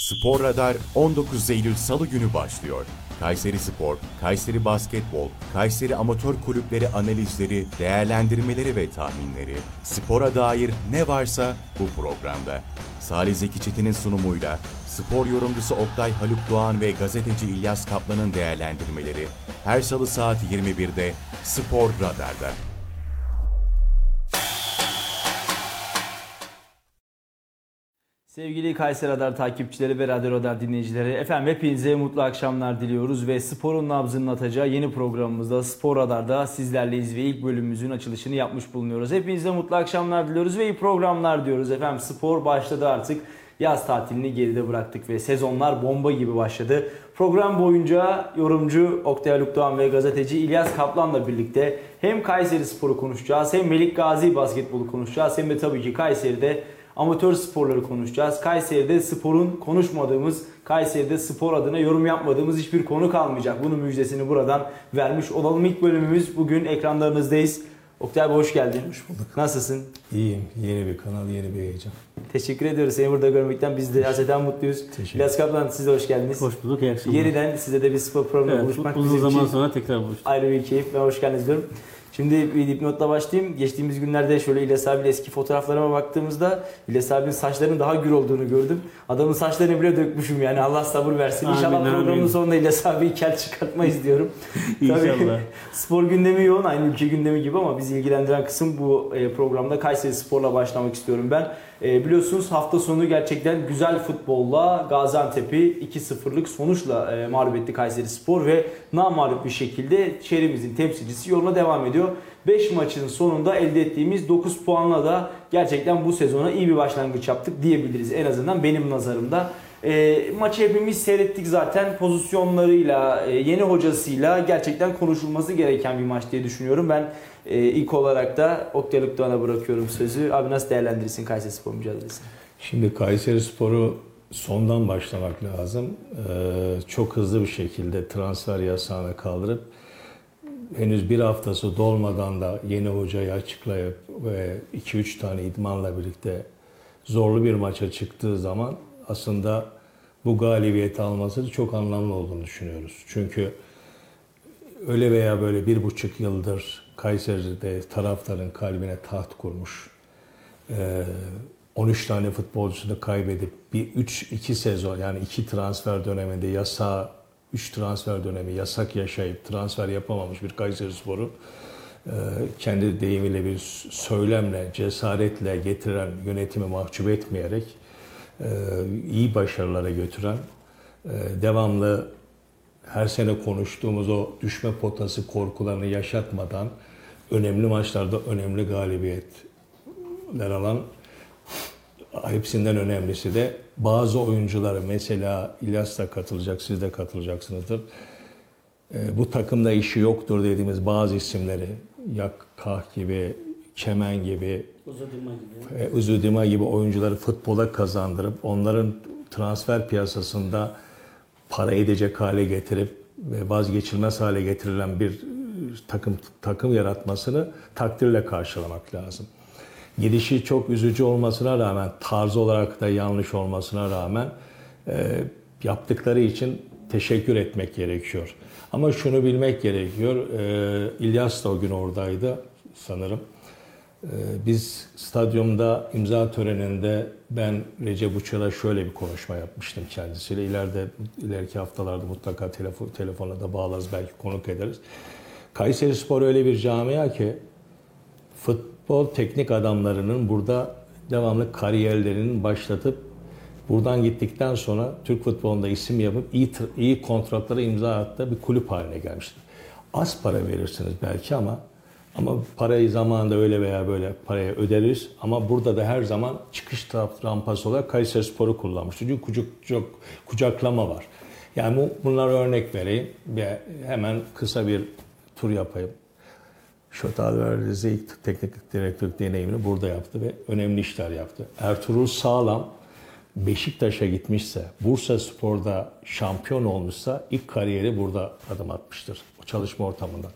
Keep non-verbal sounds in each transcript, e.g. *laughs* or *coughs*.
Spor Radar 19 Eylül Salı günü başlıyor. Kayseri Spor, Kayseri Basketbol, Kayseri Amatör Kulüpleri analizleri, değerlendirmeleri ve tahminleri, spora dair ne varsa bu programda. Salih Zeki Çetin'in sunumuyla spor yorumcusu Oktay Haluk Doğan ve gazeteci İlyas Kaplan'ın değerlendirmeleri her salı saat 21'de Spor Radar'da. Sevgili Kayseri Radar takipçileri ve Radyo Radar dinleyicileri, efendim hepinize mutlu akşamlar diliyoruz ve sporun nabzının atacağı yeni programımızda Spor Radar'da sizlerleyiz ve ilk bölümümüzün açılışını yapmış bulunuyoruz. Hepinize mutlu akşamlar diliyoruz ve iyi programlar diyoruz efendim. Spor başladı artık. Yaz tatilini geride bıraktık ve sezonlar bomba gibi başladı. Program boyunca yorumcu Oktay Haluk Doğan ve gazeteci İlyas Kaplan'la birlikte hem Kayseri Spor'u konuşacağız, hem Melik Gazi basketbolu konuşacağız, hem de tabii ki Kayseri'de amatör sporları konuşacağız. Kayseri'de sporun konuşmadığımız, Kayseri'de spor adına yorum yapmadığımız hiçbir konu kalmayacak. Bunun müjdesini buradan vermiş olalım. İlk bölümümüz bugün ekranlarınızdayız. Oktay abi hoş geldin. Hoş bulduk. Nasılsın? İyiyim. Yeni bir kanal, yeni bir heyecan. Teşekkür ediyoruz seni burada görmekten. Biz de gerçekten mutluyuz. Teşekkür İlyas Kaplan siz de hoş geldiniz. Hoş bulduk, iyi akşamlar. Yeniden size de bir spor programında evet, buluşmak uzun bizim zaman için sonra tekrar buluştuk. ayrı bir keyif ve hoş geldiniz diyorum. Şimdi bir dipnotla başlayayım. Geçtiğimiz günlerde şöyle İlyas abiyle eski fotoğraflarıma baktığımızda İlyas abinin saçlarının daha gür olduğunu gördüm. Adamın saçlarını bile dökmüşüm yani Allah sabır versin. Amin, İnşallah amin. programın sonunda İlyas abiyi kel çıkartmayız diyorum. *laughs* Tabii İnşallah. spor gündemi yoğun aynı ülke gündemi gibi ama bizi ilgilendiren kısım bu e, programda Kayseri Spor'la başlamak istiyorum ben. E, biliyorsunuz hafta sonu gerçekten güzel futbolla Gaziantep'i 2-0'lık sonuçla e, mağlup etti Kayseri Spor ve namağlup bir şekilde şehrimizin temsilcisi yoluna devam ediyor. 5 maçın sonunda elde ettiğimiz 9 puanla da gerçekten bu sezona iyi bir başlangıç yaptık diyebiliriz en azından benim nazarımda. E, maçı hepimiz seyrettik zaten pozisyonlarıyla, e, yeni hocasıyla gerçekten konuşulması gereken bir maç diye düşünüyorum. Ben e, ilk olarak da Oktay bırakıyorum sözü. Abi nasıl değerlendirirsin Kayseri Spor mücadelesini? Şimdi Kayseri Spor'u sondan başlamak lazım. Ee, çok hızlı bir şekilde transfer yasağını kaldırıp henüz bir haftası dolmadan da yeni hocayı açıklayıp ve 2-3 tane idmanla birlikte zorlu bir maça çıktığı zaman aslında bu galibiyeti alması çok anlamlı olduğunu düşünüyoruz. Çünkü öyle veya böyle bir buçuk yıldır Kayseri'de taraftarın kalbine taht kurmuş. Ee, 13 tane futbolcusunu kaybedip bir 3-2 sezon yani 2 transfer döneminde yasa 3 transfer dönemi yasak yaşayıp transfer yapamamış bir Kayseri Sporu e, kendi deyimiyle bir söylemle, cesaretle getiren yönetimi mahcup etmeyerek e, iyi başarılara götüren e, devamlı her sene konuştuğumuz o düşme potası korkularını yaşatmadan önemli maçlarda önemli galibiyetler alan hepsinden önemlisi de bazı oyuncuları mesela İlyas da katılacak, siz de katılacaksınızdır. E, bu takımda işi yoktur dediğimiz bazı isimleri Yakkah gibi, Kemen gibi, Uzatılma gibi. e, Uzudima gibi oyuncuları futbola kazandırıp onların transfer piyasasında para edecek hale getirip vazgeçilmez hale getirilen bir e, takım takım yaratmasını takdirle karşılamak lazım. Gidişi çok üzücü olmasına rağmen, tarz olarak da yanlış olmasına rağmen e, yaptıkları için teşekkür etmek gerekiyor. Ama şunu bilmek gerekiyor, e, İlyas da o gün oradaydı sanırım. Ee, Biz stadyumda imza töreninde ben Recep Uçar'a şöyle bir konuşma yapmıştım kendisiyle. İleride ileriki haftalarda mutlaka telefon, telefonla da bağlarız belki konuk ederiz. Kayseri Spor öyle bir camia ki futbol teknik adamlarının burada devamlı kariyerlerinin başlatıp buradan gittikten sonra Türk futbolunda isim yapıp iyi, iyi kontratlara imza attığı bir kulüp haline gelmiştir. Az para verirsiniz belki ama ama parayı zamanında öyle veya böyle paraya öderiz. Ama burada da her zaman çıkış rampası olarak Kayseri Spor'u kullanmıştır. Çünkü kucak, kucak, kucaklama var. Yani bu, bunlara örnek vereyim ve hemen kısa bir tur yapayım. Rize ilk teknik direktörlük deneyimini burada yaptı ve önemli işler yaptı. Ertuğrul Sağlam Beşiktaş'a gitmişse, Bursa Spor'da şampiyon olmuşsa ilk kariyeri burada adım atmıştır. O çalışma ortamında.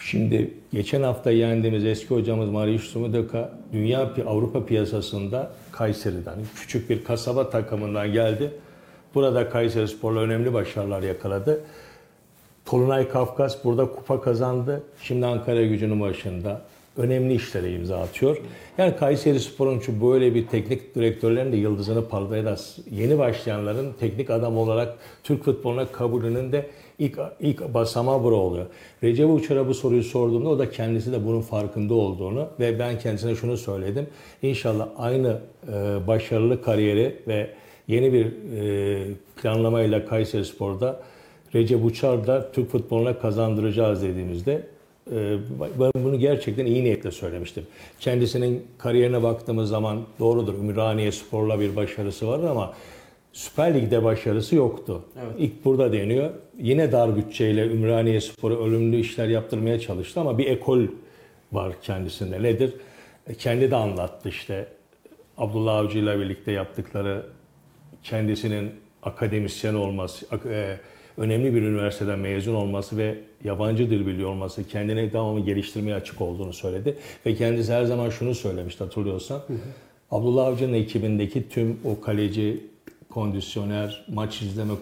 Şimdi geçen hafta yendiğimiz eski hocamız Mariusz Sumudeka dünya Avrupa piyasasında Kayseri'den küçük bir kasaba takımından geldi. Burada Kayseri Spor'la önemli başarılar yakaladı. Tolunay Kafkas burada kupa kazandı. Şimdi Ankara gücünün başında önemli işlere imza atıyor. Yani Kayseri Spor'un şu böyle bir teknik direktörlerin de yıldızını parlayan yeni başlayanların teknik adam olarak Türk futboluna kabulünün de ilk, ilk basamağı bura oluyor. Recep Uçar'a bu soruyu sorduğumda o da kendisi de bunun farkında olduğunu ve ben kendisine şunu söyledim. İnşallah aynı e, başarılı kariyeri ve yeni bir e, planlamayla Kayseri Spor'da Recep Uçar da Türk futboluna kazandıracağız dediğimizde e, ben bunu gerçekten iyi niyetle söylemiştim. Kendisinin kariyerine baktığımız zaman doğrudur Ümraniye Spor'la bir başarısı var ama Süper Lig'de başarısı yoktu. Evet. İlk burada deniyor. Yine dar bütçeyle Ümraniye Spor'u ölümlü işler yaptırmaya çalıştı ama bir ekol var kendisinde. Nedir? E, Kendi de anlattı işte. Abdullah Avcı ile birlikte yaptıkları kendisinin akademisyen olması, ak- e, önemli bir üniversiteden mezun olması ve yabancı dil biliyor olması, kendine devamlı geliştirmeye açık olduğunu söyledi. Ve kendisi her zaman şunu söylemişti hatırlıyorsan. Abdullah Avcı'nın ekibindeki tüm o kaleci, kondisyoner, maç izleme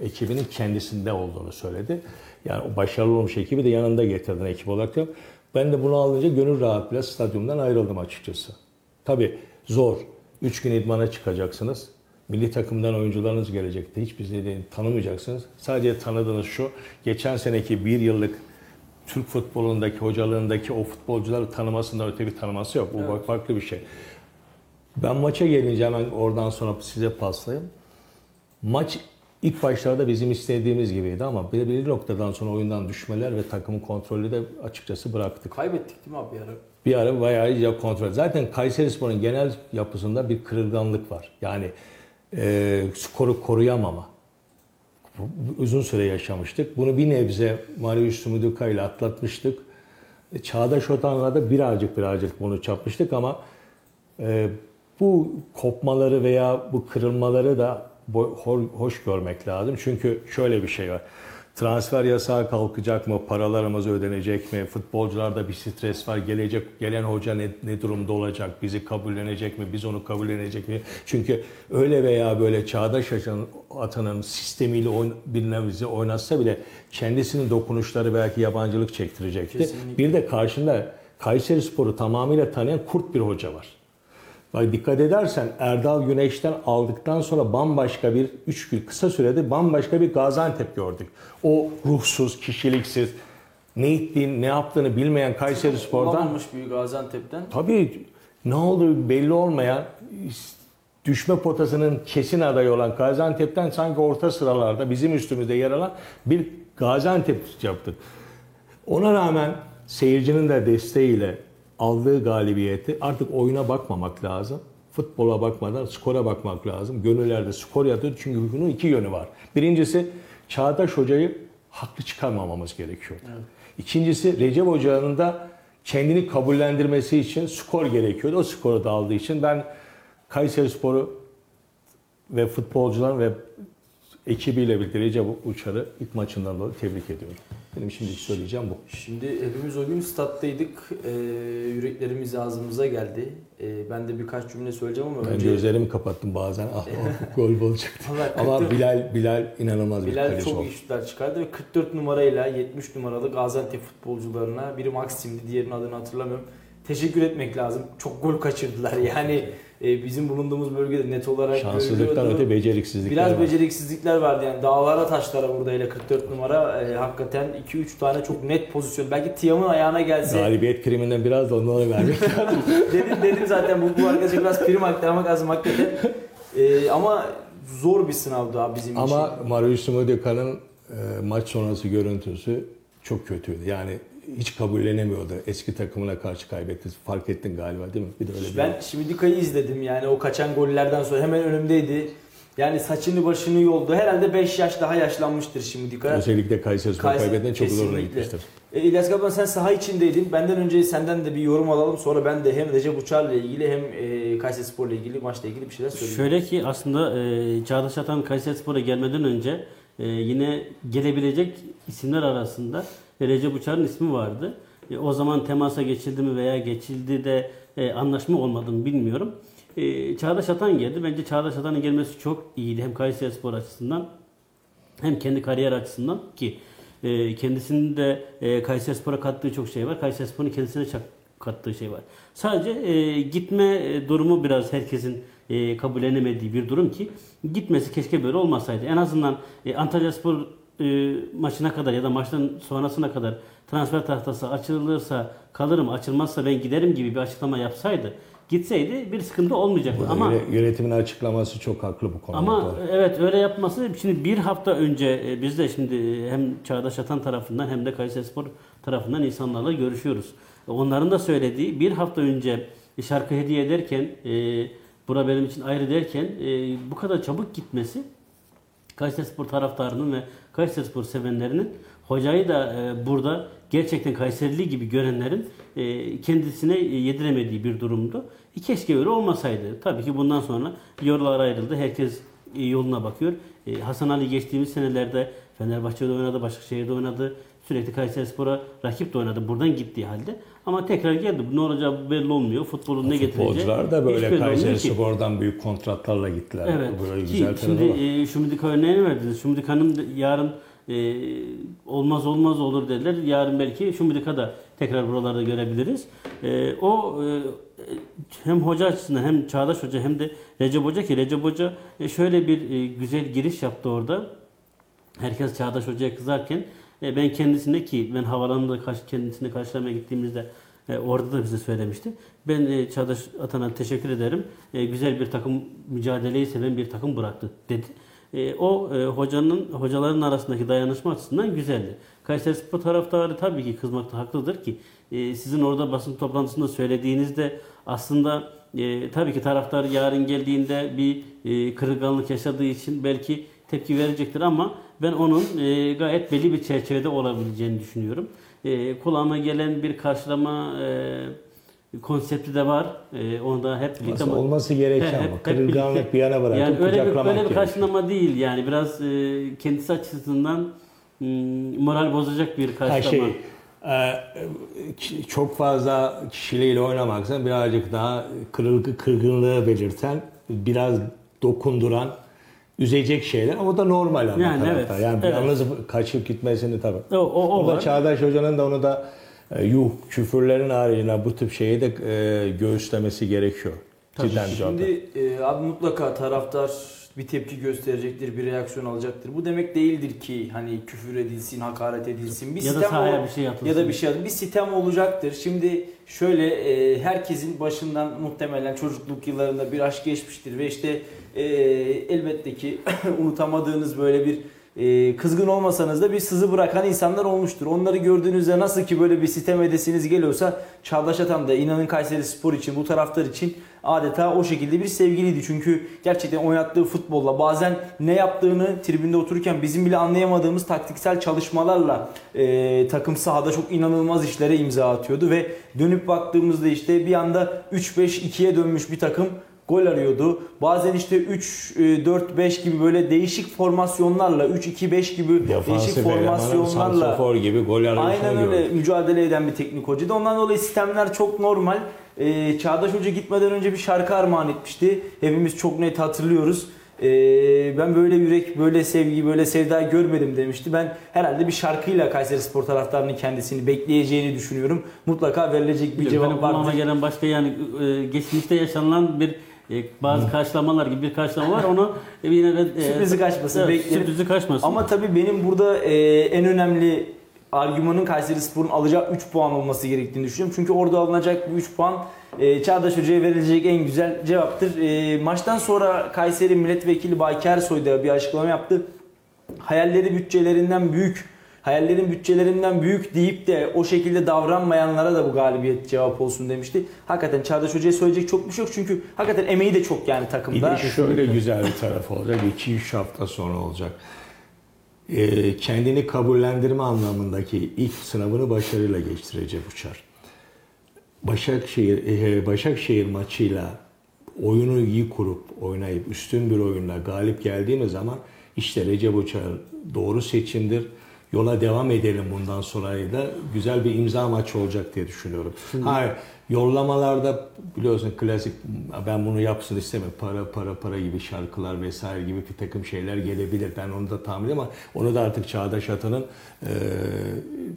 ekibinin kendisinde olduğunu söyledi. Yani o başarılı olmuş ekibi de yanında getirdin ekip olarak. da. Ben de bunu alınca gönül rahatlığıyla stadyumdan ayrıldım açıkçası. Tabii zor. Üç gün idmana çıkacaksınız. Milli takımdan oyuncularınız gelecekti. Hiç bizi de tanımayacaksınız. Sadece tanıdığınız şu, geçen seneki bir yıllık Türk futbolundaki, hocalığındaki o futbolcuları tanımasından öte bir tanıması yok. Bu bak farklı bir şey. Ben maça gelince hemen oradan sonra size paslayayım. Maç ilk başlarda bizim istediğimiz gibiydi ama bir belirli noktadan sonra oyundan düşmeler ve takımın kontrolü de açıkçası bıraktık. Kaybettik değil mi abi bir ara? Bir ara bayağı iyice kontrol. Zaten Kayserispor'un genel yapısında bir kırılganlık var. Yani e, skoru koruyamama. Uzun süre yaşamıştık. Bunu bir nebze Marius Sumuduka ile atlatmıştık. E, Çağdaş Otan'la birazcık birazcık bunu çapmıştık ama e, bu kopmaları veya bu kırılmaları da hoş görmek lazım. Çünkü şöyle bir şey var. Transfer yasağı kalkacak mı? Paralarımız ödenecek mi? Futbolcularda bir stres var. Gelecek gelen hoca ne, ne durumda olacak? Bizi kabullenecek mi? Biz onu kabullenecek mi? Çünkü öyle veya böyle çağdaş atanın, sistemiyle oyn, bir bizi oynatsa bile kendisinin dokunuşları belki yabancılık çektirecekti. Kesinlikle. Bir de karşında Kayseri Spor'u tamamıyla tanıyan kurt bir hoca var. Bak dikkat edersen Erdal Güneş'ten aldıktan sonra bambaşka bir 3 gün kısa sürede bambaşka bir Gaziantep gördük. O ruhsuz, kişiliksiz, ne ettiğini, ne yaptığını bilmeyen Kayseri Spor'dan Olamamış büyük Gaziantep'ten. tabii ne olduğu belli olmayan düşme potasının kesin adayı olan Gaziantep'ten sanki orta sıralarda bizim üstümüzde yer alan bir Gaziantep yaptık. Ona rağmen seyircinin de desteğiyle aldığı galibiyeti artık oyuna bakmamak lazım. Futbola bakmadan skora bakmak lazım. Gönüllerde skor yatıyor çünkü bunun iki yönü var. Birincisi Çağdaş Hoca'yı haklı çıkarmamamız gerekiyor. İkincisi Recep Hoca'nın da kendini kabullendirmesi için skor gerekiyordu. O skoru da aldığı için ben Kayseri Sporu ve futbolcular ve ekibiyle birlikte Recep Uçar'ı ilk maçından dolayı tebrik ediyorum. Benim şimdilik söyleyeceğim bu. Şimdi hepimiz o gün stat'taydık. Ee, yüreklerimiz ağzımıza geldi. Ee, ben de birkaç cümle söyleyeceğim ama Ben önce gözlerimi kapattım bazen. Ah, ah, gol olacaktı. Ama 44 Bilal Bilal inanılmaz bir Bilal kaleci çok oldu. şutlar çıkardı ve 44 numarayla 70 numaralı Gaziantep futbolcularına biri Maxim'di diğerinin adını hatırlamıyorum. Teşekkür etmek lazım. Çok gol kaçırdılar. Yani e, bizim bulunduğumuz bölgede net olarak Şanssızlıktan görülüyordu. öte beceriksizlikler Biraz var. beceriksizlikler vardı yani dağlara taşlara burada ile 44 numara e, hakikaten 2-3 tane çok net pozisyon. Belki Tiam'ın ayağına gelse Galibiyet kriminden biraz da onlara vermek lazım. dedim dedim zaten bu, bu arkadaşa biraz prim aktarmak lazım hakikaten. E, ama zor bir sınavdı abi bizim için. Ama Marius Mudika'nın e, maç sonrası görüntüsü çok kötüydü. Yani hiç kabullenemiyordu. Eski takımına karşı kaybetti. Fark ettin galiba değil mi? Bir de öyle bir Ben Şimidika'yı izledim yani o kaçan gollerden sonra hemen önümdeydi. Yani saçını başını yoldu. Herhalde 5 yaş daha yaşlanmıştır Şimidika. Özellikle Kayseri Spor Kayseri- kaybeden çok zoruna gitmiştir. E, İlyas Kaplan sen saha içindeydin. Benden önce senden de bir yorum alalım. Sonra ben de hem Recep Uçar'la ilgili hem e, Kayseri Spor'la ilgili maçla ilgili bir şeyler söyleyeyim. Şöyle ki aslında e, Çağdaş Atan Kayserispor'a gelmeden önce e, yine gelebilecek isimler arasında Recep Uçar'ın ismi vardı. E, o zaman temasa geçildi mi veya geçildi de e, anlaşma olmadı mı bilmiyorum. E, Çağdaş Atan geldi. Bence Çağdaş Atan'ın gelmesi çok iyiydi. Hem Kayseri Spor açısından hem kendi kariyer açısından ki e, kendisinin de e, Kayseri Spor'a kattığı çok şey var. Kayseri Spor'un kendisine çak- kattığı şey var. Sadece e, gitme e, durumu biraz herkesin e, kabullenemediği bir durum ki gitmesi keşke böyle olmasaydı. En azından e, Antalya Spor e, maçına kadar ya da maçtan sonrasına kadar transfer tahtası açılırsa kalırım, açılmazsa ben giderim gibi bir açıklama yapsaydı, gitseydi bir sıkıntı olmayacaktı. Ama Yöne- Yönetimin açıklaması çok haklı bu konuda. ama evet öyle yapması şimdi bir hafta önce e, biz de şimdi e, hem Çağdaş Atan tarafından hem de Kayserispor tarafından insanlarla görüşüyoruz. Onların da söylediği bir hafta önce şarkı hediye ederken e, bura benim için ayrı derken e, bu kadar çabuk gitmesi Kayserispor taraftarının ve Kayserispor sevenlerinin hocayı da e, burada gerçekten Kayserili gibi görenlerin e, kendisine yediremediği bir durumdu. E, keşke öyle olmasaydı. Tabii ki bundan sonra yollar ayrıldı. Herkes e, yoluna bakıyor. E, Hasan Ali geçtiğimiz senelerde Fenerbahçe'de oynadı, Başakşehir'de oynadı. Sürekli Kayserispor'a rakip de oynadı. Buradan gittiği halde. Ama tekrar geldi. Ne olacağı belli olmuyor. Futbolun ne getireceği. Futbolcular da böyle Kayseri. Spor'dan büyük kontratlarla gittiler. Evet. Böyle Ki güzel şimdi e, Şumidika örneğini verdiniz. Şumidika'nın da yarın e, olmaz olmaz olur dediler. Yarın belki Şumidika da tekrar buralarda görebiliriz. E, o e, hem hoca açısından hem Çağdaş Hoca hem de Recep Hoca ki Recep Hoca e, şöyle bir e, güzel giriş yaptı orada. Herkes Çağdaş Hoca'ya kızarken e, ben kendisine ki ben havalanında karşı, kendisini karşılamaya gittiğimizde e, orada da bize söylemişti. Ben e, Çağdaş Atan'a teşekkür ederim. E, güzel bir takım mücadeleyi seven bir takım bıraktı dedi. E, o e, hocanın hocaların arasındaki dayanışma açısından güzeldi. Kayseri Spor taraftarı tabii ki kızmakta haklıdır ki e, sizin orada basın toplantısında söylediğinizde aslında e, tabii ki taraftar yarın geldiğinde bir e, kırılganlık yaşadığı için belki tepki verecektir ama ben onun e, gayet belli bir çerçevede olabileceğini düşünüyorum. E, kulağıma gelen bir karşılama e, konsepti de var. E, onu da hep birlikte Aslında olması gereken He, hep- ama hep kırılganlık birlikte- bir yana bırakıp yani öyle bir, öyle bir karşılama değil yani biraz e, kendisi açısından m, moral bozacak bir Her karşılama. şey e, çok fazla kişiliğiyle oynamaksa birazcık daha kırılgı kırgınlığı belirten, biraz dokunduran, üzecek şeyler ama o da normal ama Yani tarafta. evet, Yani evet. yalnız kaçıp gitmesini tabii. O, o, o O da var. Çağdaş Hoca'nın da onu da e, yuh küfürlerin haricinde bu tip şeyi de e, göğüslemesi gerekiyor. Cidden zaten. Şimdi e, abi mutlaka taraftar bir tepki gösterecektir, bir reaksiyon alacaktır. Bu demek değildir ki hani küfür edilsin, hakaret edilsin. Bir Ya da sitem sahaya ol- bir şey atılsın. Ya da bir şey bir sitem olacaktır. Şimdi şöyle e, herkesin başından muhtemelen çocukluk yıllarında bir aşk geçmiştir ve işte e, elbette ki *laughs* unutamadığınız böyle bir e, kızgın olmasanız da bir sızı bırakan insanlar olmuştur. Onları gördüğünüzde nasıl ki böyle bir sitem edesiniz geliyorsa Çağdaş Atan da inanın Kayseri Spor için bu taraftar için adeta o şekilde bir sevgiliydi. Çünkü gerçekten oynattığı futbolla bazen ne yaptığını tribünde otururken bizim bile anlayamadığımız taktiksel çalışmalarla e, takım sahada çok inanılmaz işlere imza atıyordu ve dönüp baktığımızda işte bir anda 3-5-2'ye dönmüş bir takım gol arıyordu. Bazen işte 3-4-5 gibi böyle değişik formasyonlarla 3-2-5 gibi değişik Defansif elemanın formasyonlarla santrafor gibi gol Aynen öyle gördük. mücadele eden bir teknik hocaydı. Ondan dolayı sistemler çok normal. Ee, Çağdaş Hoca gitmeden önce bir şarkı armağan etmişti. Hepimiz çok net hatırlıyoruz. Ee, ben böyle yürek, böyle sevgi, böyle sevda görmedim demişti. Ben herhalde bir şarkıyla Kayseri Spor taraftarının kendisini bekleyeceğini düşünüyorum. Mutlaka verilecek bir Benim cevap kulağıma vardır. gelen başka yani e, geçmişte yaşanılan bir e, bazı karşılamalar gibi bir karşılama var. Onu e, yine de e, Sürprizi kaçmasın, evet, bekleyelim. Sürprizi kaçmasın. Ama tabii benim burada e, en önemli argümanın Kayseri Spor'un alacağı 3 puan olması gerektiğini düşünüyorum. Çünkü orada alınacak bu 3 puan e, Çağdaş Hoca'ya verilecek en güzel cevaptır. E, maçtan sonra Kayseri Milletvekili Bayki Ersoy da bir açıklama yaptı. Hayalleri bütçelerinden büyük, hayallerin bütçelerinden büyük deyip de o şekilde davranmayanlara da bu galibiyet cevap olsun demişti. Hakikaten Çağdaş Hoca'ya söyleyecek çok bir şey yok çünkü hakikaten emeği de çok yani Bir takımda. de şöyle güzel bir tarafı olacak. 2-3 hafta sonra olacak. Ee, kendini kabullendirme anlamındaki ilk sınavını başarıyla geçtirecek Uçar. Başakşehir, e, Başakşehir maçıyla oyunu iyi kurup oynayıp üstün bir oyunla galip geldiğimiz zaman işte Recep Uçar doğru seçimdir. Yola devam edelim bundan sonra da güzel bir imza maçı olacak diye düşünüyorum. Hayır, yollamalarda biliyorsun klasik ben bunu yapsın istemiyorum. Para para para gibi şarkılar vesaire gibi bir takım şeyler gelebilir. Ben onu da tahmin ama onu da artık Çağdaş Atan'ın e,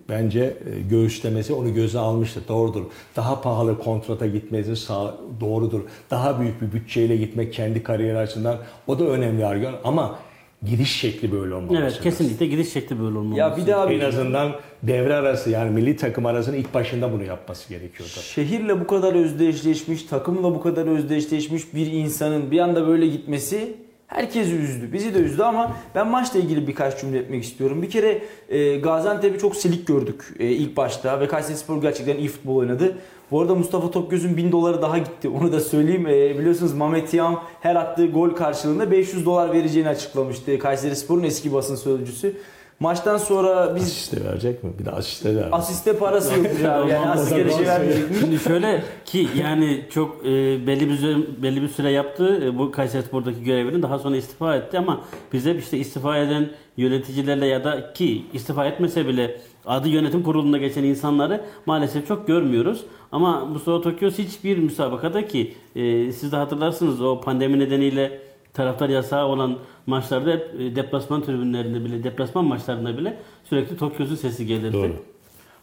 bence göğüslemesi onu göze almıştır. Doğrudur. Daha pahalı kontrata gitmesi sağ, doğrudur. Daha büyük bir bütçeyle gitmek kendi kariyeri açısından o da önemli argüman ama gidiş şekli böyle olmalı. Evet kesinlikle gidiş şekli böyle olmalı. Ya bir abi En azından devre arası yani milli takım arasının ilk başında bunu yapması gerekiyordu. şehirle bu kadar özdeşleşmiş, takımla bu kadar özdeşleşmiş bir insanın bir anda böyle gitmesi herkesi üzdü. Bizi de üzdü ama ben maçla ilgili birkaç cümle etmek istiyorum. Bir kere e, Gaziantep'i çok silik gördük e, ilk başta ve Kayserispor gerçekten iyi futbol oynadı. Bu arada Mustafa Topgöz'ün 1000 doları daha gitti. *laughs* Onu da söyleyeyim. E, biliyorsunuz Mehmet Yam her attığı gol karşılığında 500 dolar vereceğini açıklamıştı. Kayserispor'un eski basın sözcüsü. Maçtan sonra biz Asiste verecek mi? Bir de asiste de asiste parası yokmuş abi. Yani askere şey gol vermeyecekmiş. Şimdi şöyle ki yani çok e, belli bir süre, belli bir süre yaptı e, bu Kayserispor'daki görevini daha sonra istifa etti ama biz hep işte istifa eden yöneticilerle ya da ki istifa etmese bile adı yönetim kurulunda geçen insanları maalesef çok görmüyoruz. Ama Mustafa Tokyos hiçbir müsabakada ki e, siz de hatırlarsınız o pandemi nedeniyle taraftar yasağı olan maçlarda hep e, deplasman tribünlerinde bile, deplasman maçlarında bile sürekli Tokyos'un sesi gelirdi. Doğru.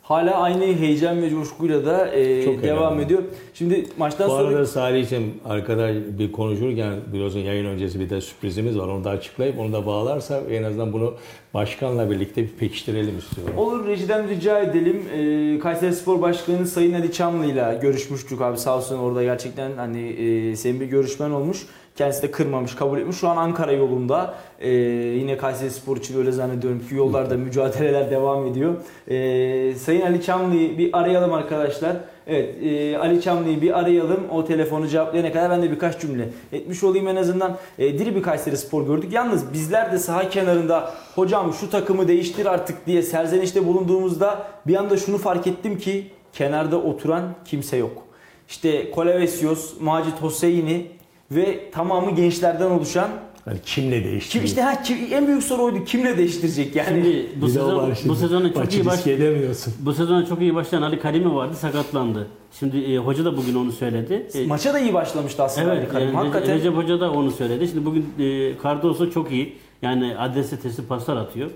Hala aynı heyecan ve coşkuyla da e, Çok devam önemli. ediyor. Şimdi maçtan Bu sonra arada Salih'cim arkadaş bir konuşurken biliyorsun yayın öncesi bir de sürprizimiz var. Onu da açıklayıp onu da bağlarsa en azından bunu başkanla birlikte bir pekiştirelim istiyorum. olur rejiden rica edelim. E, Kayseri Spor Başkanı Sayın Ali Çamlı ile görüşmüştük abi sağ olsun orada gerçekten hani e, senin bir görüşmen olmuş. Kendisi de kırmamış, kabul etmiş. Şu an Ankara yolunda. E, yine Kayseri Spor için öyle zannediyorum ki yollarda mücadeleler devam ediyor. E, Sayın Ali Çamlı'yı bir arayalım arkadaşlar. Evet, e, Ali Çamlı'yı bir arayalım. O telefonu cevaplayana kadar ben de birkaç cümle etmiş olayım en azından. E, diri bir Kayseri Spor gördük. Yalnız bizler de saha kenarında hocam şu takımı değiştir artık diye serzenişte bulunduğumuzda bir anda şunu fark ettim ki kenarda oturan kimse yok. İşte Kolavesios, Macit Hosseini ve tamamı gençlerden oluşan Hani kimle kim değiştireyim? işte ha, kim, en büyük soru oydu. Kimle değiştirecek yani? Şimdi bu sezon şimdi. bu sezona çok iyi baş edemiyorsun. bu sezona çok iyi başlayan Ali Karimi vardı sakatlandı. Şimdi e, hoca da bugün onu söyledi. E, Maça da iyi başlamıştı aslında Ali evet Karim. yani Hakikaten Recep Hoca da onu söyledi. Şimdi bugün e, Cardoso çok iyi. Yani adrese teslim paslar atıyor.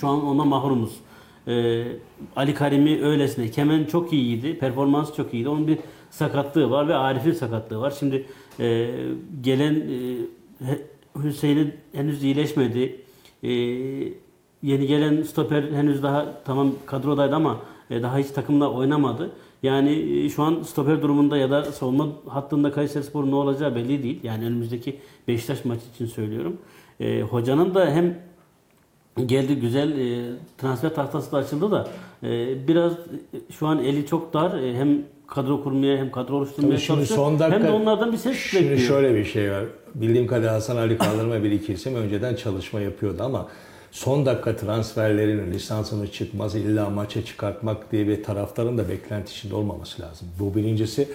Şu an ona mahrumuz. E, Ali Karimi öylesine. Kemen çok iyiydi. Performans çok iyiydi. Onun bir sakatlığı var ve Arif'in sakatlığı var. Şimdi e, gelen e, Hüseyin'in henüz iyileşmedi. E, yeni gelen stoper henüz daha tamam kadrodaydı ama e, daha hiç takımda oynamadı. Yani e, şu an stoper durumunda ya da savunma hattında Kayserispor'un ne olacağı belli değil. Yani önümüzdeki Beşiktaş maçı için söylüyorum. E, hocanın da hem geldi güzel e, transfer tahtası da açıldı da e, biraz e, şu an eli çok dar. E, hem kadro kurmaya hem kadro oluşturmaya şimdi çalışıyor. son dakika- hem de onlardan bir ses Şimdi bekliyor. şöyle bir şey var. Bildiğim kadarıyla Hasan Ali Kaldırma bir iki isim önceden çalışma yapıyordu ama son dakika transferlerinin lisansını çıkması illa maça çıkartmak diye bir taraftarın da beklenti içinde olmaması lazım. Bu birincisi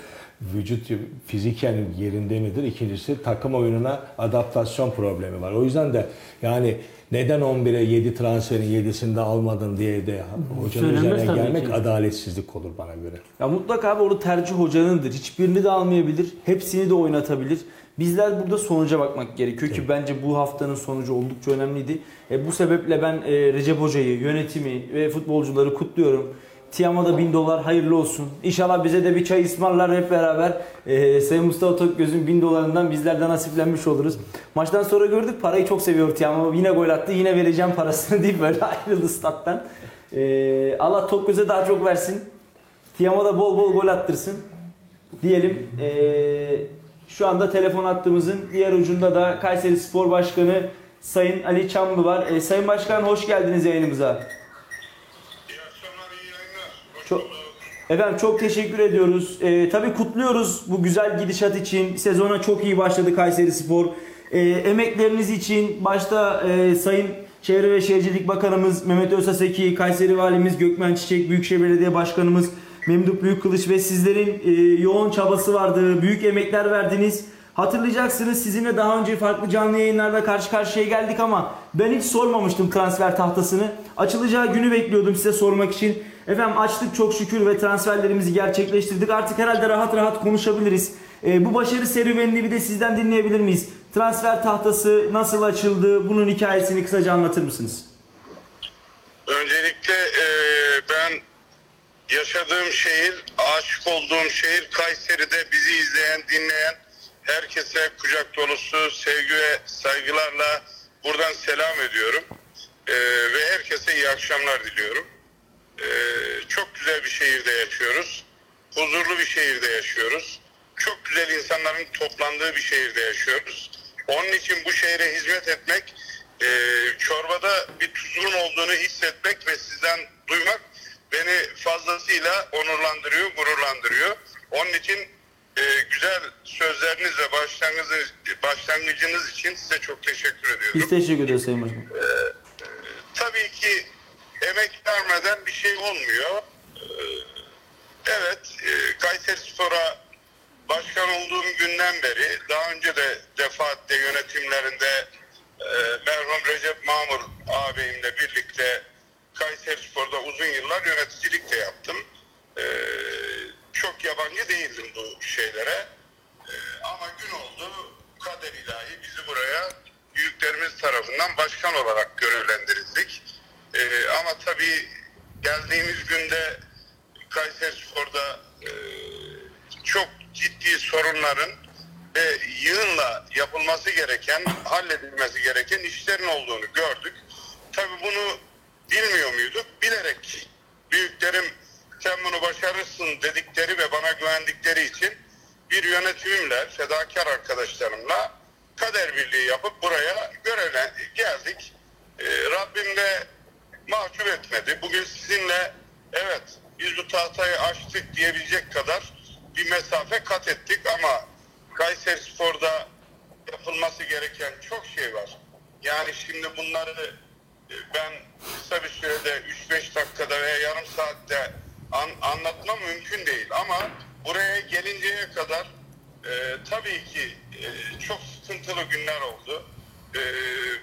vücut fiziken yerinde midir? İkincisi takım oyununa adaptasyon problemi var. O yüzden de yani neden 11'e 7 transferin 7'sini de almadın diye de hocanın Söylenmez üzerine gelmek ki. adaletsizlik olur bana göre. Ya mutlaka abi orada tercih hocanındır. Hiçbirini de almayabilir. Hepsini de oynatabilir. Bizler burada sonuca bakmak gerekiyor ki bence bu haftanın sonucu oldukça önemliydi. E, bu sebeple ben e, Recep Hoca'yı, yönetimi ve futbolcuları kutluyorum. Tiam'a da 1000 dolar hayırlı olsun. İnşallah bize de bir çay ısmarlar hep beraber. E, Sayın Mustafa Tokgöz'ün 1000 dolarından bizler de nasiplenmiş oluruz. Maçtan sonra gördük parayı çok seviyor Tiam. Yine gol attı yine vereceğim parasını deyip böyle *laughs* ayrıldı stat'tan. E, Allah Tokgöz'e daha çok versin. Tiam'a da bol bol gol attırsın. Diyelim eee, şu anda telefon hattımızın diğer ucunda da Kayseri Spor Başkanı Sayın Ali Çamlı var. E, Sayın Başkan hoş geldiniz yayınımıza. İyi akşamlar, iyi yayınlar. Hoş Çok- bulduk. Efendim çok teşekkür ediyoruz. Ee, tabii kutluyoruz bu güzel gidişat için. Sezona çok iyi başladı Kayseri Spor. Ee, emekleriniz için başta e, Sayın Çevre ve Şehircilik Bakanımız Mehmet Özaseki, Kayseri Valimiz Gökmen Çiçek, Büyükşehir Belediye Başkanımız Memduh Büyükkılıç ve sizlerin e, yoğun çabası vardı. Büyük emekler verdiniz. Hatırlayacaksınız sizinle daha önce farklı canlı yayınlarda karşı karşıya geldik ama ben hiç sormamıştım transfer tahtasını. Açılacağı günü bekliyordum size sormak için. Efendim açtık çok şükür ve transferlerimizi gerçekleştirdik. Artık herhalde rahat rahat konuşabiliriz. Ee, bu başarı serüvenini bir de sizden dinleyebilir miyiz? Transfer tahtası nasıl açıldı? Bunun hikayesini kısaca anlatır mısınız? Öncelikle eee, ben yaşadığım şehir, aşık olduğum şehir Kayseri'de bizi izleyen, dinleyen herkese kucak dolusu sevgi ve saygılarla buradan selam ediyorum. Eee, ve herkese iyi akşamlar diliyorum. Eee, çok güzel bir şehirde yaşıyoruz. Huzurlu bir şehirde yaşıyoruz. Çok güzel insanların toplandığı bir şehirde yaşıyoruz. Onun için bu şehre hizmet etmek, eee, çorbada bir tuzun olduğunu hissetmek ve sizden duymak beni fazlasıyla onurlandırıyor, gururlandırıyor. Onun için eee, güzel sözleriniz ve başlangıcınız, başlangıcınız için size çok teşekkür ediyorum. Biz teşekkür ederiz Sayın Başkan. Tabii ki emek vermeden bir şey olmuyor. Ee, Evet, e, Kayseri Spor'a başkan olduğum günden beri, daha önce de defaatle yönetimlerinde e, merhum Recep Mamur ağabeyimle birlikte Kayseri Spor'da uzun yıllar yöneticilik de yaptım. Ee, çok yabancı değildim bu şeylere. Ee, ama gün oldu, kader ilahi bizi buraya büyüklerimiz tarafından başkan olarak görevlendirildik. Ee, ama tabii geldiğimiz günde Kayseri Spor'da e, çok ciddi sorunların ve yığınla yapılması gereken, halledilmesi gereken işlerin olduğunu gördük. Tabii bunu bilmiyor muyduk? Bilerek büyüklerim sen bunu başarırsın dedikleri ve bana güvendikleri için bir yönetimimle, fedakar arkadaşlarımla kader birliği yapıp buraya görevlen geldik. Ee, Rabbim de mahcup etmedi. Bugün sizinle evet biz bu tahtayı açtık diyebilecek kadar bir mesafe kat ettik ama Kayseri Spor'da yapılması gereken çok şey var. Yani şimdi bunları e, ben kısa bir sürede 3-5 dakikada veya yarım saatte an- anlatmam mümkün değil ama buraya gelinceye kadar e, tabii ki e, çok sıkıntılı günler oldu. E,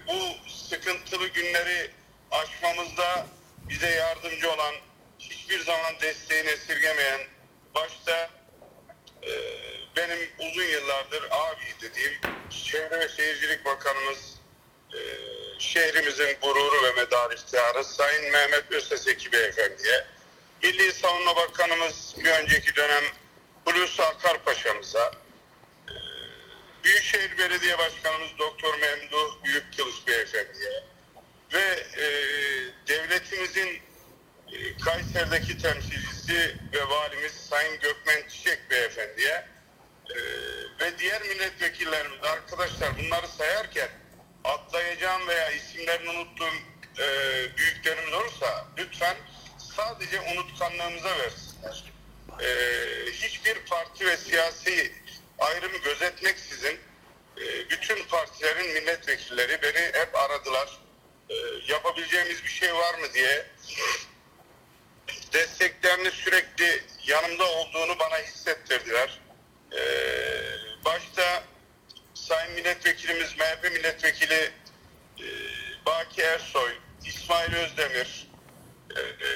bu sıkıntılı günleri aşmamızda bize yardımcı olan, hiçbir zaman desteğini esirgemeyen, başta e, benim uzun yıllardır abi dediğim Çevre ve Şehircilik Bakanımız, e, şehrimizin gururu ve medarı iftiharı Sayın Mehmet Özteseki Beyefendi'ye, Milli Savunma Bakanımız bir önceki dönem Hulusi Akar Paşa'mıza, e, Büyükşehir Belediye Başkanımız Doktor Memduh Büyükkılıç Beyefendi'ye ve e, devletimizin e, Kayseri'deki temsilcisi ve valimiz Sayın Gökmen Çiçek Beyefendi'ye e, ve diğer milletvekillerimiz arkadaşlar bunları sayarken atlayacağım veya isimlerini unuttuğum e, büyüklerimiz olursa lütfen sadece unutkanlığımıza versinler. E, hiçbir parti ve siyasi ayrımı gözetmeksizin e, bütün partilerin milletvekilleri beni hep aradılar. E, yapabileceğimiz bir şey var mı diye desteklerini sürekli yanımda olduğunu bana hissettirdiler. Ee, başta Sayın Milletvekilimiz, MHP Milletvekili e, Baki Ersoy, İsmail Özdemir, e, e,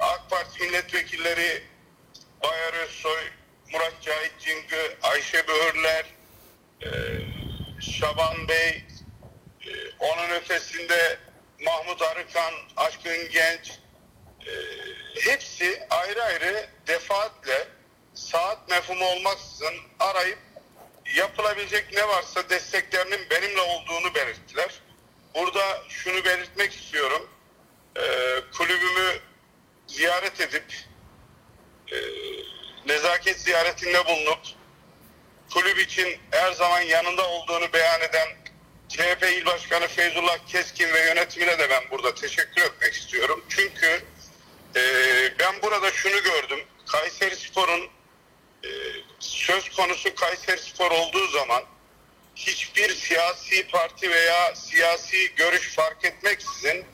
AK Parti Milletvekilleri Bayar Özsoy, Murat Cahit Cingı, Ayşe Böğürler, e, Şaban Bey, e, onun ötesinde Mahmut Arıkan, Aşkın Genç, e, hepsi ayrı ayrı defaatle saat mefhumu olmaksızın arayıp yapılabilecek ne varsa desteklerinin benimle olduğunu belirttiler. Burada şunu belirtmek istiyorum. E, kulübümü ziyaret edip e, nezaket ziyaretinde bulunup kulüp için her zaman yanında olduğunu beyan eden CHP İl Başkanı Feyzullah Keskin ve yönetimine de ben burada teşekkür etmek istiyorum. Çünkü e, ben burada şunu gördüm. Kayseri Spor'un e, söz konusu Kayseri Spor olduğu zaman hiçbir siyasi parti veya siyasi görüş fark etmeksizin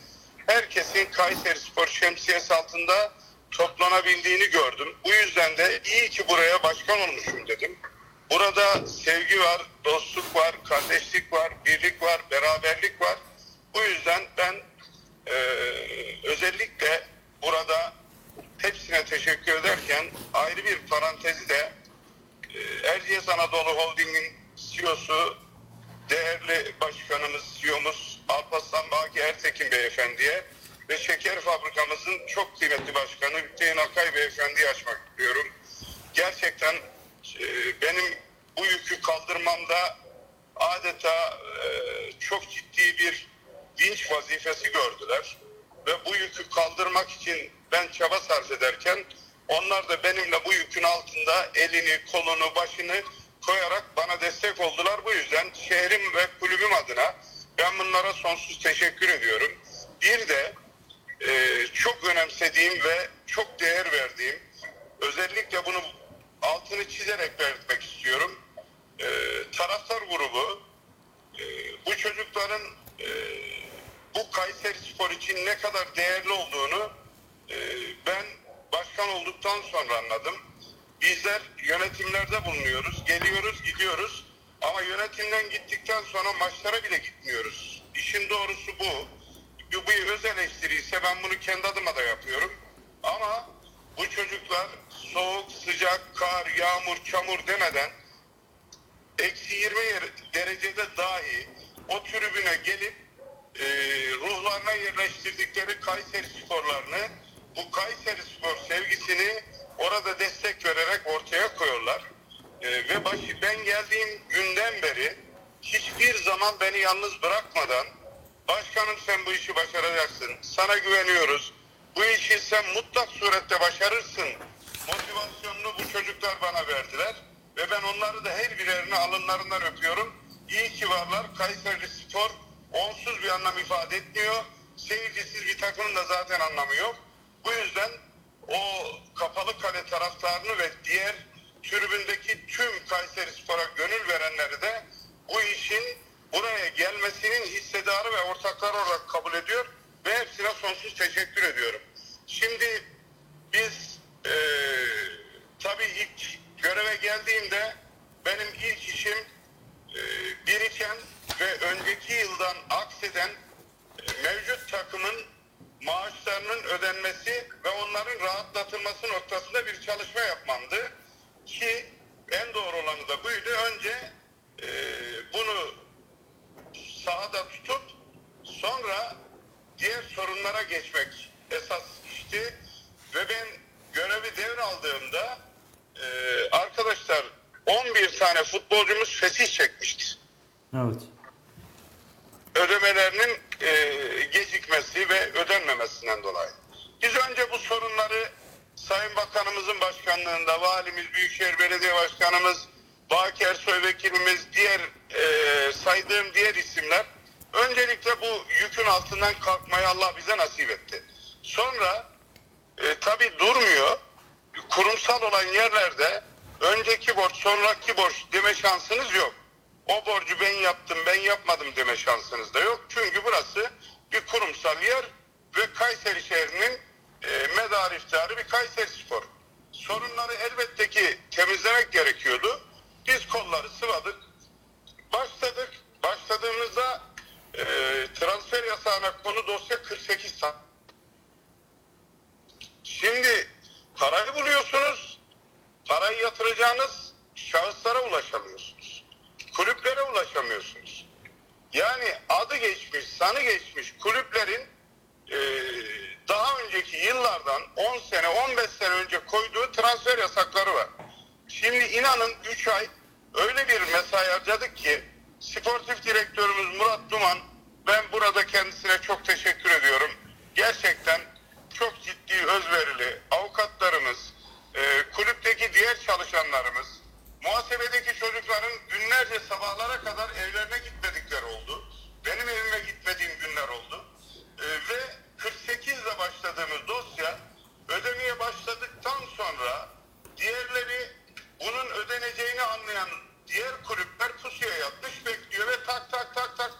herkesin Kayseri Spor şemsiyesi altında toplanabildiğini gördüm. Bu yüzden de iyi ki buraya başkan olmuşum dedim. Burada sevgi var, dostluk var, kardeşlik var, birlik var, beraberlik var. Bu yüzden ben e, özellikle burada hepsine teşekkür ederken ayrı bir parantezi de e, Erciyes Anadolu Holding'in CEO'su değerli başkanımız, CEO'muz Alparslan Baki Ertekin Beyefendi'ye ve şeker fabrikamızın çok kıymetli başkanı Hüseyin Akay Beyefendi'yi açmak istiyorum. Gerçekten benim bu yükü kaldırmamda adeta e, çok ciddi bir vinç vazifesi gördüler. Ve bu yükü kaldırmak için ben çaba sarf ederken onlar da benimle bu yükün altında elini, kolunu, başını koyarak bana destek oldular. Bu yüzden şehrim ve kulübüm adına ben bunlara sonsuz teşekkür ediyorum. Bir de e, çok önemsediğim ve çok değer verdiğim özellikle bunu altını çizerek belirtmek istiyorum. E, taraftar grubu e, bu çocukların e, bu Kayseri Spor için ne kadar değerli olduğunu e, ben başkan olduktan sonra anladım. Bizler yönetimlerde bulunuyoruz, geliyoruz, gidiyoruz ama yönetimden gittikten sonra maçlara bile gitmiyoruz. İşin doğrusu bu. Bu bir öz eleştiri ise ben bunu kendi adıma da yapıyorum. Ama bu çocuklar soğuk, sıcak, kar, yağmur, çamur demeden eksi 20 yer- derecede dahi o tribüne gelip e, ruhlarına yerleştirdikleri Kayseri sporlarını bu Kayseri spor sevgisini orada destek vererek ortaya koyuyorlar. E, ve başı, ben geldiğim günden beri hiçbir zaman beni yalnız bırakmadan başkanım sen bu işi başaracaksın. Sana güveniyoruz. Bu işi sen mutlak surette başarırsın. Motivasyonunu bu çocuklar bana verdiler. Ve ben onları da her birerini alınlarından öpüyorum. İyi ki varlar. Kayseri Spor onsuz bir anlam ifade etmiyor. Seyircisiz bir takımın da zaten anlamı yok. Bu yüzden o kapalı kale taraftarını ve diğer tribündeki tüm Kayseri Spor'a gönül verenleri de bu işin buraya gelmesinin hissedarı ve ortakları olarak kabul ediyor ve hepsine sonsuz teşekkür ediyorum. Şimdi biz eee tabii ilk göreve geldiğimde benim ilk işim eee, biriken ve önceki yıldan akseden e, mevcut takımın maaşlarının ödenmesi ve onların rahatlatılması noktasında bir çalışma yapmamdı. Ki en doğru olanı da buydu. Önce e, bunu sahada tutup sonra diğer sorunlara geçmek esas işti. Ve ben görevi devraldığımda e, arkadaşlar 11 tane futbolcumuz fesih çekmişti Evet. ödemelerinin e, gecikmesi ve ödenmemesinden dolayı. Biz önce bu sorunları Sayın Bakanımızın başkanlığında, valimiz, Büyükşehir Belediye Başkanımız, Baki Ersoy Vekilimiz, diğer e, saydığım diğer isimler öncelikle bu yükün altından kalkmayı Allah bize nasip etti. Sonra e, tabii durmuyor. Kurumsal olan yerlerde önceki borç, sonraki borç deme şansınız yok. O borcu ben yaptım, ben yapmadım deme şansınız da yok. Çünkü burası bir kurumsal yer ve Kayseri şehrinin e, medar iftiharı bir Kayseri Spor. Sorunları elbette ki temizlemek gerekiyordu. Biz kolları sıvadık. Başladık. Başladığımızda e, transfer yasağına konu dosya 48 saat. Şimdi parayı buluyorsunuz. Parayı yatıracağınız şahıslara ulaşamıyorsunuz. Kulüplere ulaşamıyorsunuz. Yani adı geçmiş, sanı geçmiş kulüplerin e, daha önceki yıllardan 10 sene, 15 sene önce koyduğu transfer yasakları var. Şimdi inanın 3 ay öyle bir mesai harcadık ki sportif direktörümüz Murat Duman ben burada kendisine çok teşekkür ediyorum. Gerçekten çok ciddi özverili avukatlarımız, e, kulüpteki diğer çalışanlarımız, muhasebedeki çocukların günlerce sabahlara kadar evlerine gitmedikleri oldu. Benim evime gitmediğim günler oldu. E, ve 48 ile başladığımız dosya ödemeye başladıktan sonra diğerleri bunun ödeneceğini anlayan diğer kulüpler pusuya yatmış bekliyor ve tak tak tak tak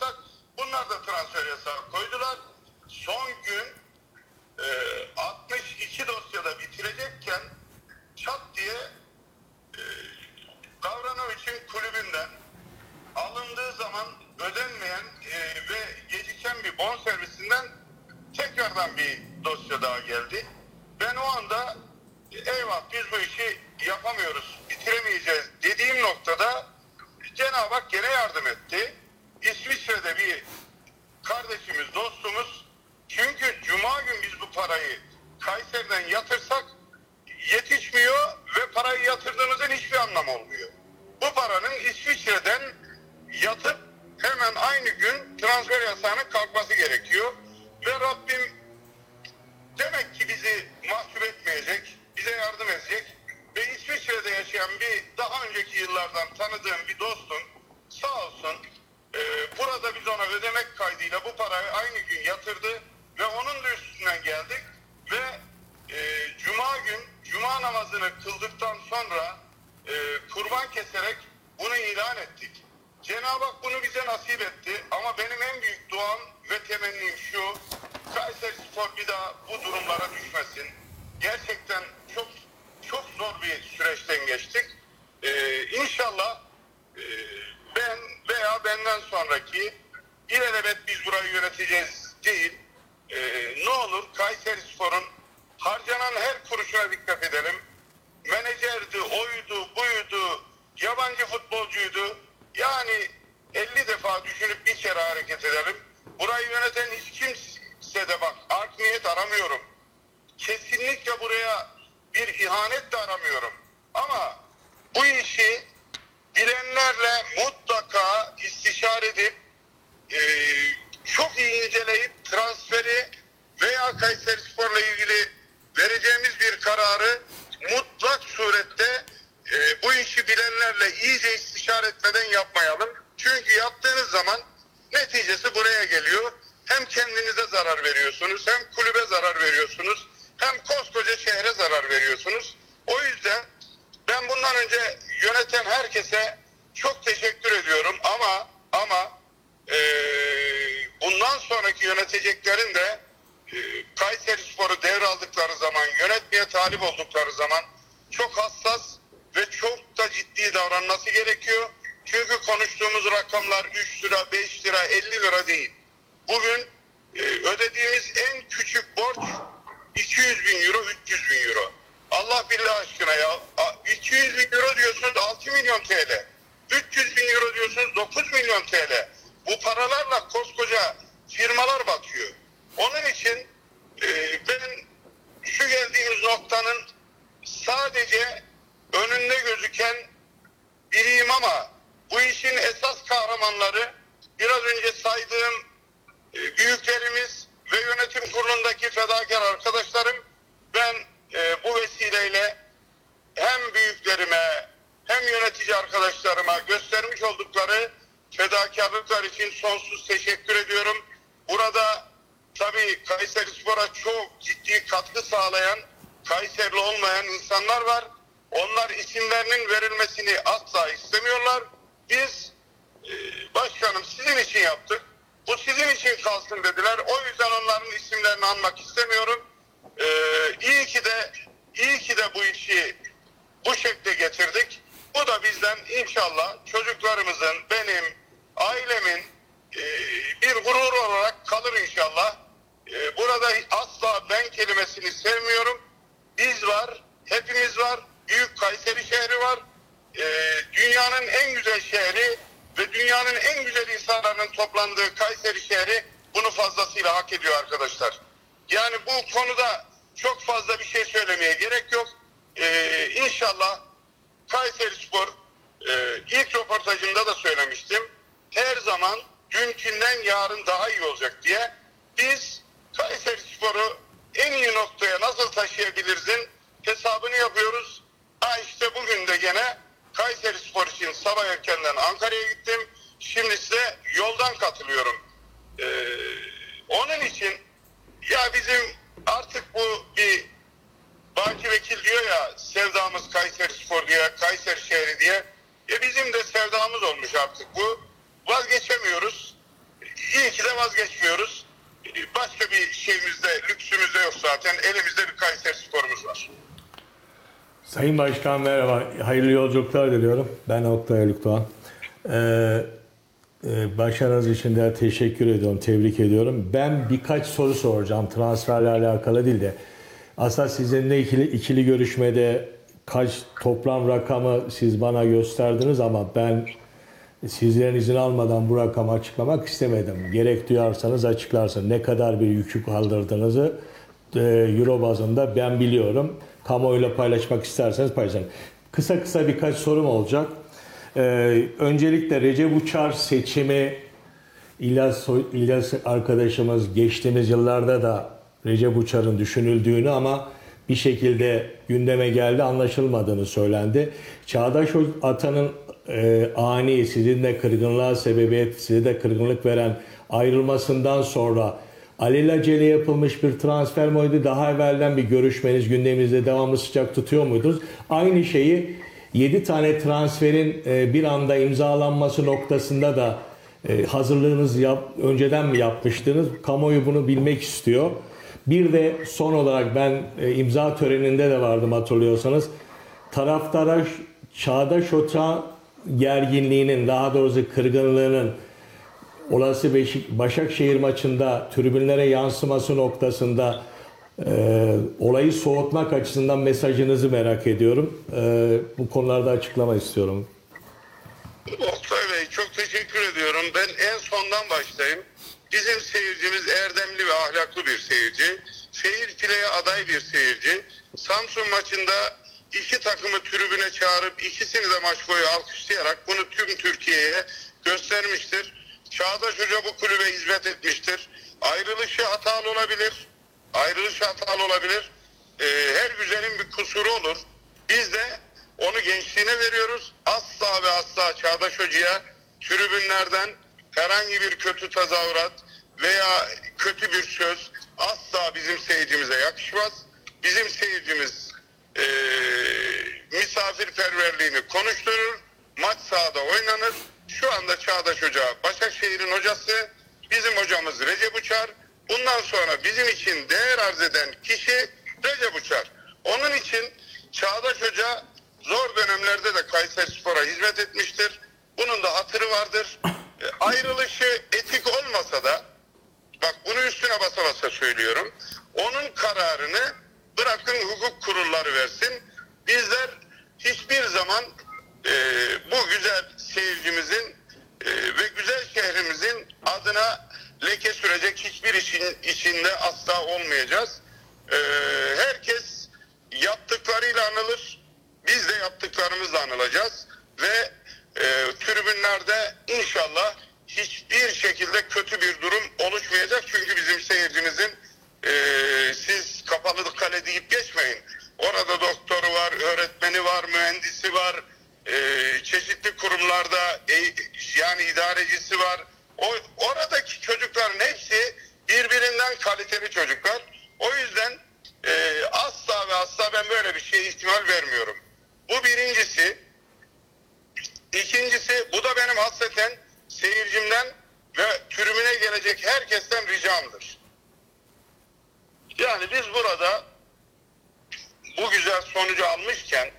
Çünkü konuştuğumuz rakamlar 3 lira, 5 lira, 50 lira değil. Bugün e, ödediğimiz en küçük borç 200 bin euro, 300 bin euro. Allah billah aşkına ya. A- 200 bin euro diyorsunuz 6 milyon TL. 300 bin euro diyorsunuz 9 milyon TL. Bu paralarla koskoca firmalar batıyor. Onun için e, ben şu geldiğimiz noktanın sadece önünde gözüken biriyim ama bu işin esas kahramanları biraz önce saydığım e, büyüklerimiz ve yönetim kurulundaki fedakar arkadaşlarım ben e, bu vesileyle hem büyüklerime hem yönetici arkadaşlarıma göstermiş oldukları fedakarlıklar için sonsuz teşekkür ediyorum. Burada tabii Kayseri Spor'a çok ciddi katkı sağlayan Kayserili olmayan insanlar var. Onlar isimlerinin verilmesini asla istemiyorlar. Biz e, başkanım sizin için yaptık. Bu sizin için kalsın dediler. O yüzden onların isimlerini anmak istemiyorum. E, iyi ki de iyi ki de bu işi bu şekilde getirdik. Bu da bizden inşallah çocuklarımızın, benim, ailemin e, bir gurur olarak kalır inşallah. E, burada asla ben kelimesini sevmiyorum. Biz var, hepimiz var. Büyük Kayseri şehri var. E, dünyanın en güzel şehri ve dünyanın en güzel insanların toplandığı Kayseri şehri bunu fazlasıyla hak ediyor arkadaşlar. Yani bu konuda çok fazla bir şey söylemeye gerek yok. E, inşallah Kayseri Spor e, ilk röportajımda da söylemiştim. Her zaman dünkünden yarın daha iyi olacak diye biz Kayseri Spor'u en iyi noktaya nasıl taşıyabilirizin hesabını yapıyoruz. Ha işte bugün de gene Kayseri Spor için sabah erkenden Ankara'ya gittim. Şimdi size yoldan katılıyorum. Ee, onun için ya bizim artık bu bir Baki Vekil diyor ya sevdamız Kayseri Spor diye, Kayseri şehri diye. E bizim de sevdamız olmuş artık bu. Vazgeçemiyoruz. İyi ki de vazgeçmiyoruz. E, Başka bir şeyimizde, lüksümüzde yok zaten. Elimizde bir Kayseri Spor'umuz var. Sayın Başkan merhaba. Hayırlı yolculuklar diliyorum. Ben Oktay Haluk Doğan. Ee, Ee, Başarınız için de teşekkür ediyorum, tebrik ediyorum. Ben birkaç soru soracağım transferle alakalı değil de. Aslında sizinle ikili, ikili görüşmede kaç toplam rakamı siz bana gösterdiniz ama ben sizlerin izin almadan bu rakamı açıklamak istemedim. Gerek duyarsanız açıklarsın. Ne kadar bir yükü kaldırdığınızı e, euro bazında ben biliyorum. Kamuoyuyla paylaşmak isterseniz paylaşın. Kısa kısa birkaç sorum olacak. Ee, öncelikle Recep Uçar seçimi İlyas, İlyas arkadaşımız geçtiğimiz yıllarda da Recep Uçar'ın düşünüldüğünü ama bir şekilde gündeme geldi anlaşılmadığını söylendi. Çağdaş Atan'ın e, ani sizin de kırgınlığa sebebiyet size de kırgınlık veren ayrılmasından sonra alelacele yapılmış bir transfer miydi? Daha evvelden bir görüşmeniz gündeminizde devamlı sıcak tutuyor muydunuz? Aynı şeyi 7 tane transferin e, bir anda imzalanması noktasında da e, hazırlığınız yap, önceden mi yapmıştınız? Kamuoyu bunu bilmek istiyor. Bir de son olarak ben e, imza töreninde de vardım hatırlıyorsanız. Taraftara Çağdaş Ota gerginliğinin daha doğrusu kırgınlığının olası Beşik, Başakşehir maçında tribünlere yansıması noktasında e, olayı soğutmak açısından mesajınızı merak ediyorum. E, bu konularda açıklama istiyorum. Oktay Bey çok teşekkür ediyorum. Ben en sondan başlayayım. Bizim seyircimiz erdemli ve ahlaklı bir seyirci. Seyir fileye aday bir seyirci. Samsun maçında iki takımı tribüne çağırıp ikisini de maç boyu alkışlayarak bunu tüm Türkiye'ye göstermiştir. Çağdaş Hoca bu kulübe hizmet etmiştir. Ayrılışı hatalı olabilir. Ayrılış hatalı olabilir. Ee, her güzelin bir kusuru olur. Biz de onu gençliğine veriyoruz. Asla ve asla Çağdaş Hoca'ya tribünlerden herhangi bir kötü tezahürat veya kötü bir söz asla bizim seyircimize yakışmaz. Bizim seyircimiz eee misafirperverliğini konuşturur. Maç sahada oynanır. Şu anda Çağdaş Hoca Başakşehir'in hocası. Bizim hocamız Recep Uçar. Bundan sonra bizim için değer arz eden kişi Recep Uçar. Onun için Çağdaş Hoca zor dönemlerde de Kayseri Spor'a hizmet etmiştir. Bunun da hatırı vardır. E, ayrılışı etik olmasa da bak bunu üstüne basa basa söylüyorum. Onun kararını bırakın hukuk kurulları versin. Bizler hiçbir zaman e, bu güzel seyircimizin e, ve güzel şehrimizin adına leke sürecek hiçbir işin içinde asla olmayacağız. E, herkes yaptıklarıyla anılır. Biz de yaptıklarımızla anılacağız ve e, tribünlerde inşallah hiçbir şekilde kötü bir durum oluşmayacak. Çünkü bizim seyircimizin e, siz kapalı kale deyip geçmeyin. Orada doktoru var, öğretmeni var, mühendisi var, e, çeşitli kurumlarda e, yani idarecisi var. O, oradaki çocukların hepsi birbirinden kaliteli çocuklar. O yüzden e, asla ve asla ben böyle bir şeye ihtimal vermiyorum. Bu birincisi. İkincisi bu da benim hasreten seyircimden ve tribüne gelecek herkesten ricamdır. Yani biz burada bu güzel sonucu almışken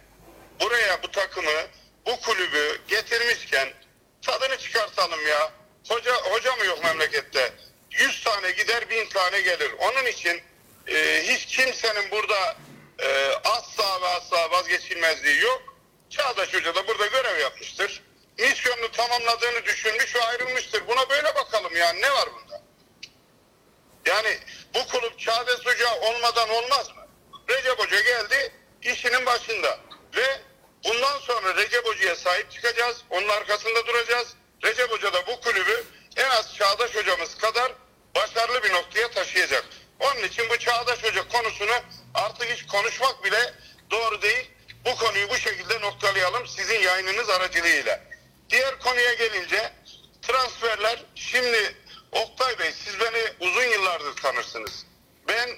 buraya bu takımı bu kulübü getirmişken tadını çıkartalım ya. Hoca, hoca mı yok memlekette? 100 tane gider bin tane gelir. Onun için e, hiç kimsenin burada e, asla ve asla vazgeçilmezliği yok. Çağdaş Hoca da burada görev yapmıştır. Misyonunu tamamladığını düşünmüş ve ayrılmıştır. Buna böyle bakalım yani ne var bunda? Yani bu kulüp Çağdaş Hoca olmadan olmaz mı? Recep Hoca geldi işinin başında ve bundan sonra Recep Hoca'ya sahip çıkacağız. Onun arkasında duracağız. Recep Hoca da bu kulübü en az Çağdaş Hocamız kadar başarılı bir noktaya taşıyacak. Onun için bu Çağdaş Hoca konusunu artık hiç konuşmak bile doğru değil. Bu konuyu bu şekilde noktalayalım sizin yayınınız aracılığıyla. Diğer konuya gelince transferler şimdi Oktay Bey siz beni uzun yıllardır tanırsınız. Ben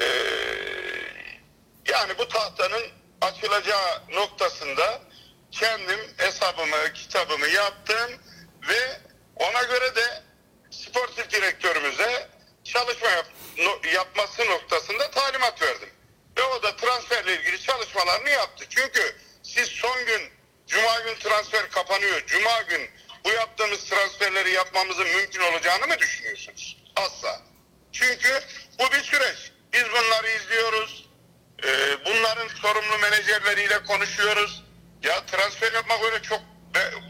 eee, yani bu tahtanın açılacağı noktasında kendim hesabımı, kitabımı yaptım ve ona göre de sportif direktörümüze çalışma yap- yapması noktasında talimat verdim. Ve o da transferle ilgili çalışmalarını yaptı. Çünkü siz son gün Cuma gün transfer kapanıyor. Cuma gün bu yaptığımız transferleri yapmamızın mümkün olacağını mı düşünüyorsunuz? Asla. Çünkü bu bir süreç. Biz bunları izliyoruz. Ee, bunların sorumlu menajerleriyle konuşuyoruz. Ya transfer yapmak öyle çok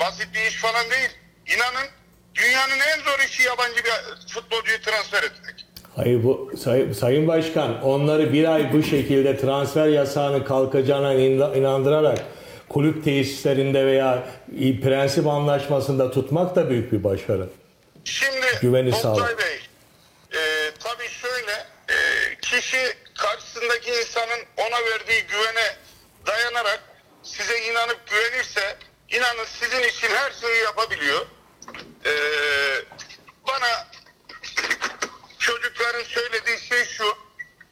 basit bir iş falan değil. İnanın dünyanın en zor işi yabancı bir futbolcuyu transfer etmek. Hayır bu say- Sayın Başkan onları bir ay bu şekilde transfer yasağını kalkacağına in- inandırarak kulüp tesislerinde veya prensip anlaşmasında tutmak da büyük bir başarı. Şimdi Güveni Oktay. Bey, e, tabii şöyle e, kişi karşısındaki insanın ona verdiği güvene dayanarak size inanıp güvenirse inanın sizin için her şeyi yapabiliyor. E, bana çocukların söylediği şey şu.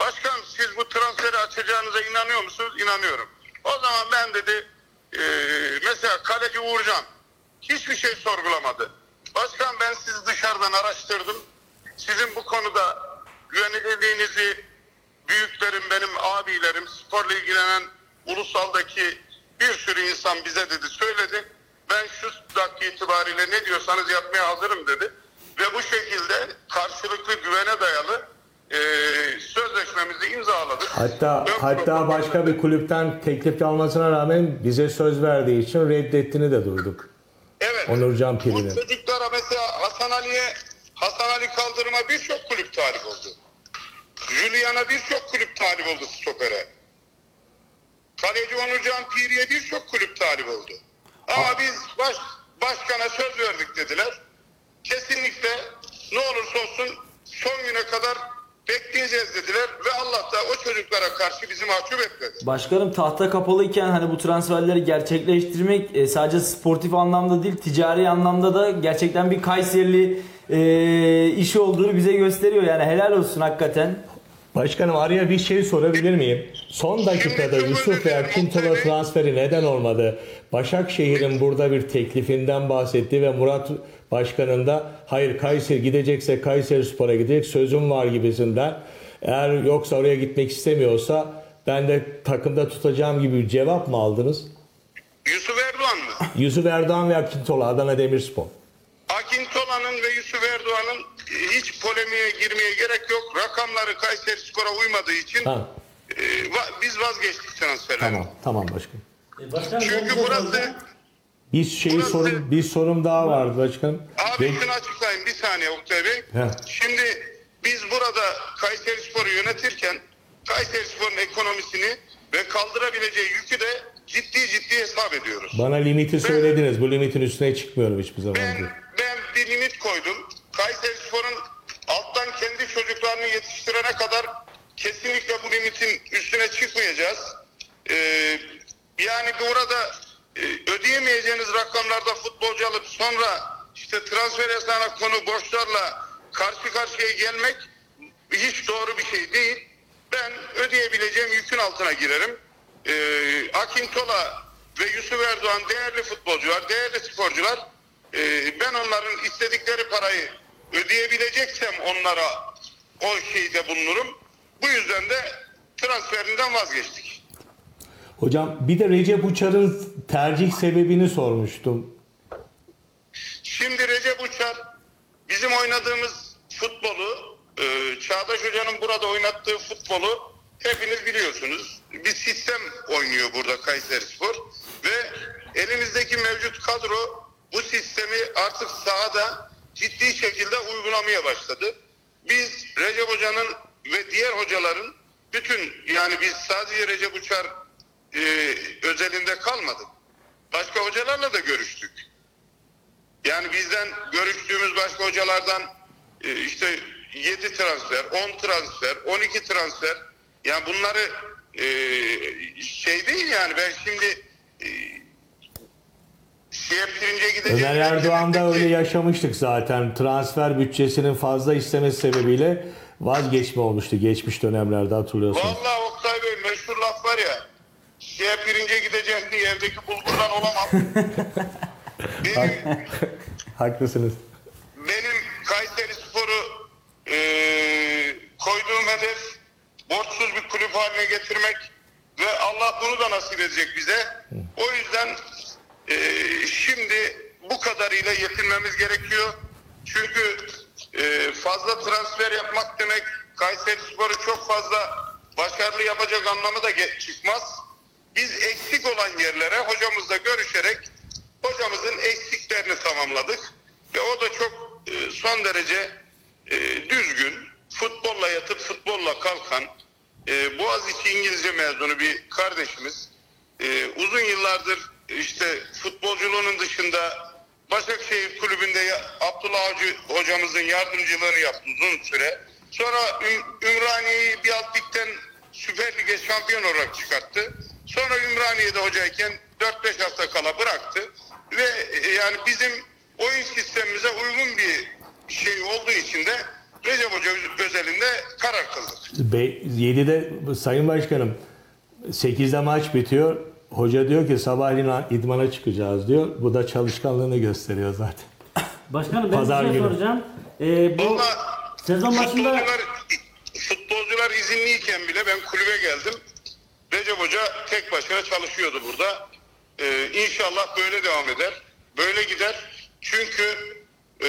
Başkan siz bu transferi açacağınıza inanıyor musunuz? İnanıyorum. O zaman ben dedi e, mesela kaleci Uğurcan hiçbir şey sorgulamadı. Başkan ben sizi dışarıdan araştırdım. Sizin bu konuda güvenilirliğinizi büyüklerim, benim abilerim, sporla ilgilenen ulusaldaki bir sürü insan bize dedi söyledi. Ben şu dakika itibariyle ne diyorsanız yapmaya hazırım dedi. Ve bu şekilde karşılıklı güvene dayalı e, sözleşmemizi imzaladık. Hatta Ön hatta başka bir kulüpten teklif almasına rağmen bize söz verdiği için reddettiğini de duyduk. Evet. Onurcan Piri'nin. Bu çocuklara mesela Hasan Ali'ye Hasan Ali Kaldırım'a birçok kulüp talip oldu. Julian'a birçok kulüp talip oldu stopere. Kaleci Onurcan Piri'ye birçok kulüp talip oldu. Ama biz baş, başkana söz verdik dediler. Kesinlikle ne olursa olsun son güne kadar bekleyeceğiz dediler ve Allah da o çocuklara karşı bizi mahcup etmedi. Başkanım tahta kapalıyken hani bu transferleri gerçekleştirmek e, sadece sportif anlamda değil ticari anlamda da gerçekten bir Kayserili e, işi olduğunu bize gösteriyor. Yani helal olsun hakikaten. Başkanım araya bir şey sorabilir miyim? Son dakikada Yusuf ve Bey. transferi neden olmadı? Başakşehir'in burada bir teklifinden bahsetti ve Murat Başkan'ın da hayır Kayseri gidecekse Kayseri Spor'a gidecek sözüm var gibisinden. Eğer yoksa oraya gitmek istemiyorsa ben de takımda tutacağım gibi bir cevap mı aldınız? Yusuf Erdoğan mı? Yusuf Erdoğan ve Akintola Adana Demirspor. Akintola'nın ve Yusuf Erdoğan'ın hiç polemiğe girmeye gerek yok. Rakamları Kayseri Spor'a uymadığı için Tamam. e, va- biz vazgeçtik transferden. Tamam. Tamam başkanım. E, Başkanım, Çünkü bu- burası Bir şey Burası- sorum, bir sorum daha vardı başkanım. abi Ve- şunu açıklayayım bir saniye Oktay Bey. He. Şimdi biz burada Kayseri Spor'u yönetirken Kayseri Spor'un ekonomisini ve kaldırabileceği yükü de ciddi ciddi hesap ediyoruz. Bana limiti söylediniz. Bu limitin üstüne çıkmıyorum hiçbir zaman. Ben, ben bir limit koydum. Kayseri Spor'un alttan kendi çocuklarını yetiştirene kadar kesinlikle bu limitin üstüne çıkmayacağız. Ee, yani burada e, ödeyemeyeceğiniz rakamlarda futbolcu alıp sonra işte transfer yasağına konu borçlarla karşı karşıya gelmek hiç doğru bir şey değil. Ben ödeyebileceğim yükün altına girerim. Ee, Akintola ve Yusuf Erdoğan değerli futbolcular, değerli sporcular. Ee, ben onların istedikleri parayı ödeyebileceksem onlara o şeyde bulunurum. Bu yüzden de transferinden vazgeçtik. Hocam bir de Recep Uçar'ın tercih sebebini sormuştum. Şimdi Recep Uçar bizim oynadığımız futbolu e, Çağdaş Hoca'nın burada oynattığı futbolu hepiniz biliyorsunuz. Bir sistem oynuyor burada Kayseri Spor ve elimizdeki mevcut kadro bu sistemi artık sahada ciddi şekilde uygulamaya başladı. Biz Recep Hoca'nın ve diğer hocaların bütün yani biz sadece Recep Uçar e, özelinde kalmadık. Başka hocalarla da görüştük. Yani bizden görüştüğümüz başka hocalardan e, işte 7 transfer, 10 transfer, 12 transfer. Yani bunları e, şey değil yani ben şimdi e, şeye pirince gideceğim. Ömer Erdoğan'da öyle yaşamıştık zaten. Transfer bütçesinin fazla istemesi sebebiyle vazgeçme olmuştu geçmiş dönemlerde hatırlıyorsunuz. Vallahi Oktay Bey meşhur laf var ya. Şeye pirince gideceğim diye evdeki bulgurdan olamam. *laughs* Benim Haklısınız. benim Kayseri Spor'u e, koyduğum hedef borçsuz bir kulüp haline getirmek ve Allah bunu da nasip edecek bize. O yüzden e, şimdi bu kadar kadarıyla yetinmemiz gerekiyor. Çünkü e, fazla transfer yapmak demek Kayseri Spor'u çok fazla başarılı yapacak anlamı da çıkmaz. Biz eksik olan yerlere hocamızla görüşerek hocamızın eksiklerini tamamladık. Ve o da çok e, son derece e, düzgün, futbolla yatıp futbolla kalkan, e, Boğaziçi İngilizce mezunu bir kardeşimiz. Uzun yıllardır işte futbolculuğunun dışında Başakşehir Kulübü'nde Abdullah Avcı hocamızın yardımcılığını yaptı uzun süre. Sonra Üm- Ümraniye'yi bir alt ligden Süper Lig'e şampiyon olarak çıkarttı. Sonra Ümraniye'de hocayken 4-5 hafta kala bıraktı. Ve e, yani bizim oyun sistemimize uygun bir şey olduğu için de Recep Hoca özelinde karar kıldık. Be- 7'de Sayın Başkanım 8'de maç bitiyor. Hoca diyor ki sabahleyin idmana çıkacağız diyor. Bu da çalışkanlığını gösteriyor zaten. *laughs* Başkanım ben Pazar bir şey günü. soracağım. Ee, bu Valla sezon başında futbolcular, futbolcular izinliyken bile ben kulübe geldim. Recep Hoca tek başına çalışıyordu burada. Ee, inşallah böyle devam eder. Böyle gider. Çünkü e,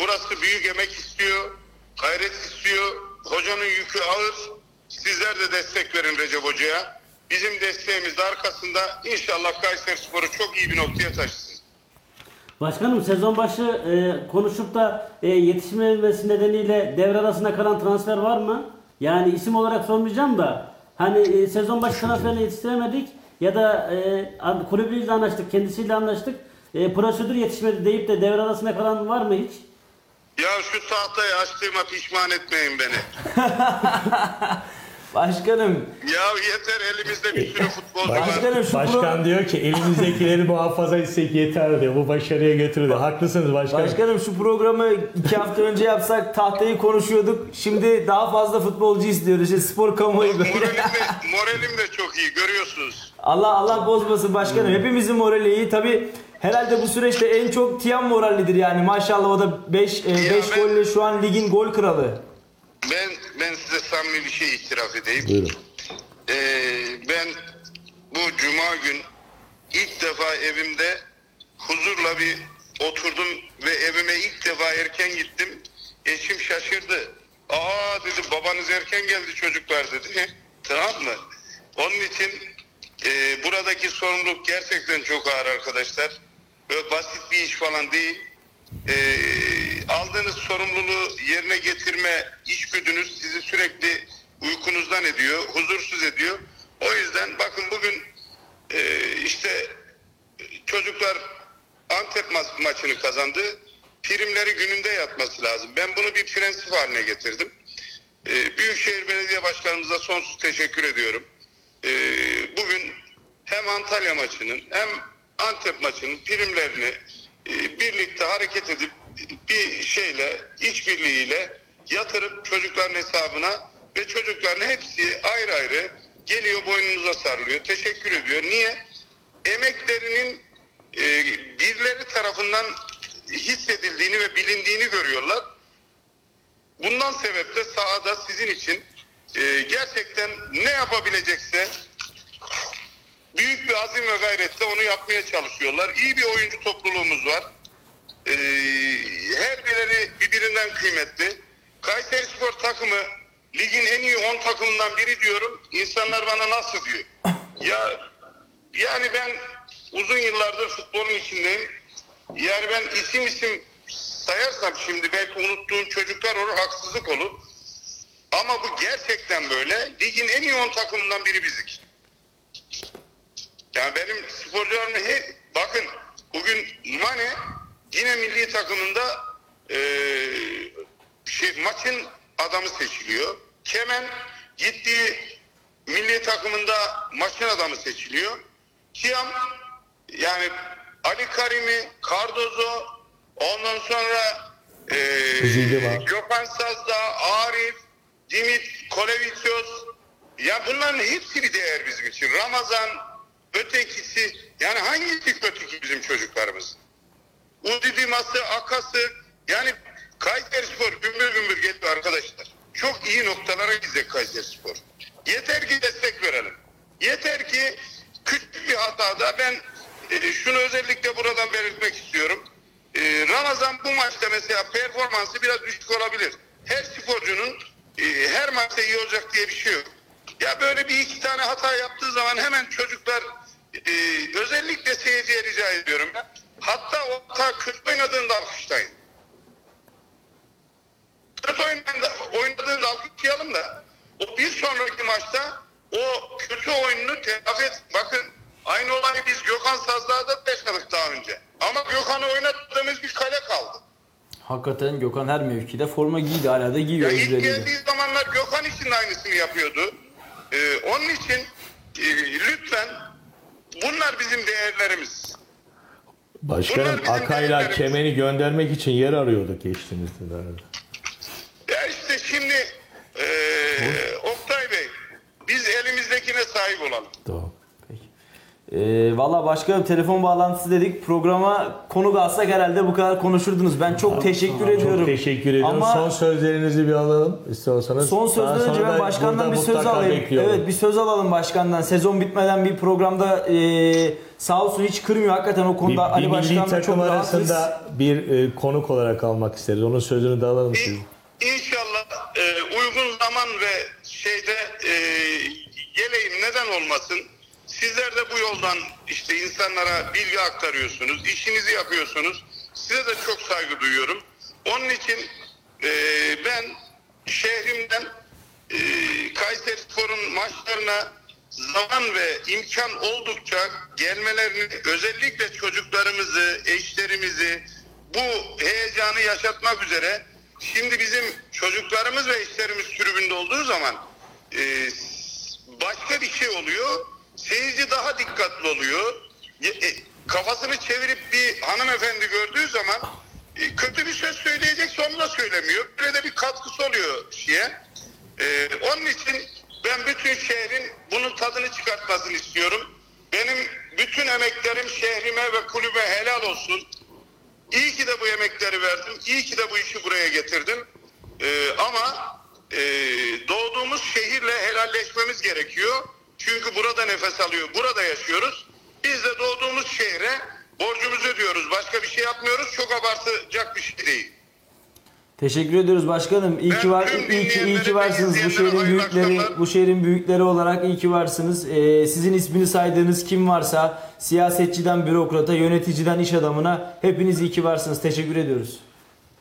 burası büyük emek istiyor. Gayret istiyor. Hocanın yükü ağır. Sizler de destek verin Recep Hoca'ya. Bizim desteğimiz de arkasında inşallah Kayseri Spor'u çok iyi bir noktaya taşısın. Başkanım sezon başı e, konuşup da e, yetişmemesi nedeniyle devre arasında kalan transfer var mı? Yani isim olarak sormayacağım da hani e, sezon başı transferini yetiştiremedik ya da e, kulübüyle anlaştık, kendisiyle anlaştık. E, prosedür yetişmedi deyip de devre arasında kalan var mı hiç? Ya şu tahtayı açtığıma pişman etmeyin beni. *laughs* Başkanım, Ya yeter elimizde bir sürü futbolcu var. Başkanım şu Başkan pro- diyor ki elimizdekileri muhafaza etsek yeter diyor. Bu başarıya götürür diyor. Haklısınız başkanım. Başkanım şu programı iki hafta önce yapsak tahtayı konuşuyorduk. Şimdi daha fazla futbolcu istiyoruz. İşte spor kamuoyu böyle. Moralim de, *laughs* moralim de çok iyi görüyorsunuz. Allah Allah bozmasın başkanım. Hepimizin morali iyi. Tabi herhalde bu süreçte en çok Tiam morallidir yani. Maşallah o da 5 5 ben- golle şu an ligin gol kralı. Ben ben size samimi bir şey itiraf edeyim. Buyurun. Ee, ben bu cuma gün ilk defa evimde huzurla bir oturdum ve evime ilk defa erken gittim. Eşim şaşırdı. Aa dedi babanız erken geldi çocuklar dedi. *laughs* tamam mı? Onun için e, buradaki sorumluluk gerçekten çok ağır arkadaşlar. Böyle basit bir iş falan değil. E, aldığınız sorumluluğu yerine getirme içgüdünüz sizi sürekli uykunuzdan ediyor, huzursuz ediyor. O yüzden bakın bugün e, işte çocuklar Antep ma- maçını kazandı. Primleri gününde yatması lazım. Ben bunu bir prensip haline getirdim. E, Büyükşehir Belediye Başkanımıza sonsuz teşekkür ediyorum. E, bugün hem Antalya maçının hem Antep maçının primlerini birlikte hareket edip bir şeyle, işbirliğiyle yatırıp çocukların hesabına ve çocukların hepsi ayrı ayrı geliyor boynunuza sarılıyor. Teşekkür ediyor. Niye? Emeklerinin e, birileri tarafından hissedildiğini ve bilindiğini görüyorlar. Bundan sebeple sahada sizin için e, gerçekten ne yapabilecekse büyük bir azim ve gayretle onu yapmaya çalışıyorlar. İyi bir oyuncu topluluğumuz var. Ee, her biri birbirinden kıymetli. Kayseri Spor takımı ligin en iyi 10 takımından biri diyorum. İnsanlar bana nasıl diyor. Ya yani ben uzun yıllardır futbolun içindeyim. Yani ben isim isim sayarsam şimdi belki unuttuğum çocuklar olur, haksızlık olur. Ama bu gerçekten böyle. Ligin en iyi 10 takımından biri bizik. Yani benim sporcularım he, bakın bugün Mane yine milli takımında eee, şey, maçın adamı seçiliyor. Kemen gittiği milli takımında maçın adamı seçiliyor. Kiam yani Ali Karimi, Cardozo ondan sonra Zildiva. Gökhan Sazda, Arif, Dimit, Kolevicios ya bunların hepsi bir değer bizim için. Ramazan, ötekisi yani hangisi kötü ki bizim çocuklarımız? Udidiması, Akası yani Kayseri Spor gümbür gümbür geliyor arkadaşlar. Çok iyi noktalara gidecek Kayseri Spor. Yeter ki destek verelim. Yeter ki küçük bir hatada ben e, şunu özellikle buradan belirtmek istiyorum. maçta mesela performansı biraz düşük olabilir. Her sporcunun e, her maçta iyi olacak diye bir şey yok. Ya böyle bir iki tane hata yaptığı zaman hemen çocuklar e, özellikle seyirciye rica ediyorum. Hatta o hata kötü oynadığında alkışlayın. Kötü oynadığında, oynadığında alkışlayalım da o bir sonraki maçta o kötü oyununu telafi et. Bakın aynı olayı biz Gökhan Sazlağ'da da yaşadık daha önce. Ama Gökhan'ı oynattığımız bir kale kaldı. Hakikaten Gökhan her mevkide forma giydi. Hala da Ya giyiyor ilk özveriyle. geldiği zamanlar Gökhan için de aynısını yapıyordu. Ee, onun için e, lütfen bunlar bizim değerlerimiz. Başkanım bizim Akay'la değerlerimiz. Kemen'i göndermek için yer arıyorduk geçtiğimiz yıllarda. Ya işte şimdi e, Oktay Bey biz elimizdekine sahip olalım. Doğru. Peki. Ee, Valla başkanım telefon bağlantısı dedik. Programa konu alsak herhalde bu kadar konuşurdunuz. Ben çok teşekkür ediyorum. Çok teşekkür ediyorum. Ama son sözlerinizi bir alalım istiyorsanız. Son Daha sözden önce sonra ben da başkandan bir söz mutlaka alayım. bekliyorum. Evet bir söz alalım başkandan. Sezon bitmeden bir programda e, sağ olsun hiç kırmıyor hakikaten o bir, konuda bir Ali milli Başkan'la çok takım rahatız. arasında bir e, konuk olarak almak isteriz. Onun sözünü de alalım siz. İ- İnşallah e, uygun zaman ve şeyde e, geleyim neden olmasın. Sizler de bu yoldan işte insanlara bilgi aktarıyorsunuz, işinizi yapıyorsunuz. Size de çok saygı duyuyorum. Onun için e, ben şehrimden e, Kayseri Spor'un maçlarına zaman ve imkan oldukça gelmelerini özellikle çocuklarımızı, eşlerimizi bu heyecanı yaşatmak üzere şimdi bizim çocuklarımız ve eşlerimiz tribünde olduğu zaman e, başka bir şey oluyor. Seyirci daha dikkatli oluyor. E, kafasını çevirip bir hanımefendi gördüğü zaman e, kötü bir söz söyleyecekse onu da söylemiyor. Böyle de bir katkısı oluyor şeye. Ee, onun için ben bütün şehrin bunun tadını çıkartmasını istiyorum. Benim bütün emeklerim şehrime ve kulübe helal olsun. İyi ki de bu emekleri verdim. İyi ki de bu işi buraya getirdim. Ee, ama e, doğduğumuz şehirle helalleşmemiz gerekiyor. Çünkü burada nefes alıyor, burada yaşıyoruz. Biz de doğduğumuz şehre borcumuzu ödüyoruz. Başka bir şey yapmıyoruz. Çok abartacak bir şey değil. Teşekkür ediyoruz başkanım. İyi Ben ki var, iyi ki, iyi ki varsınız. Bu şehrin büyükleri, akşamlar. bu şehrin büyükleri olarak iyi ki varsınız. Ee, sizin ismini saydığınız kim varsa siyasetçiden bürokrata, yöneticiden iş adamına hepiniz iyi ki varsınız. Teşekkür ediyoruz.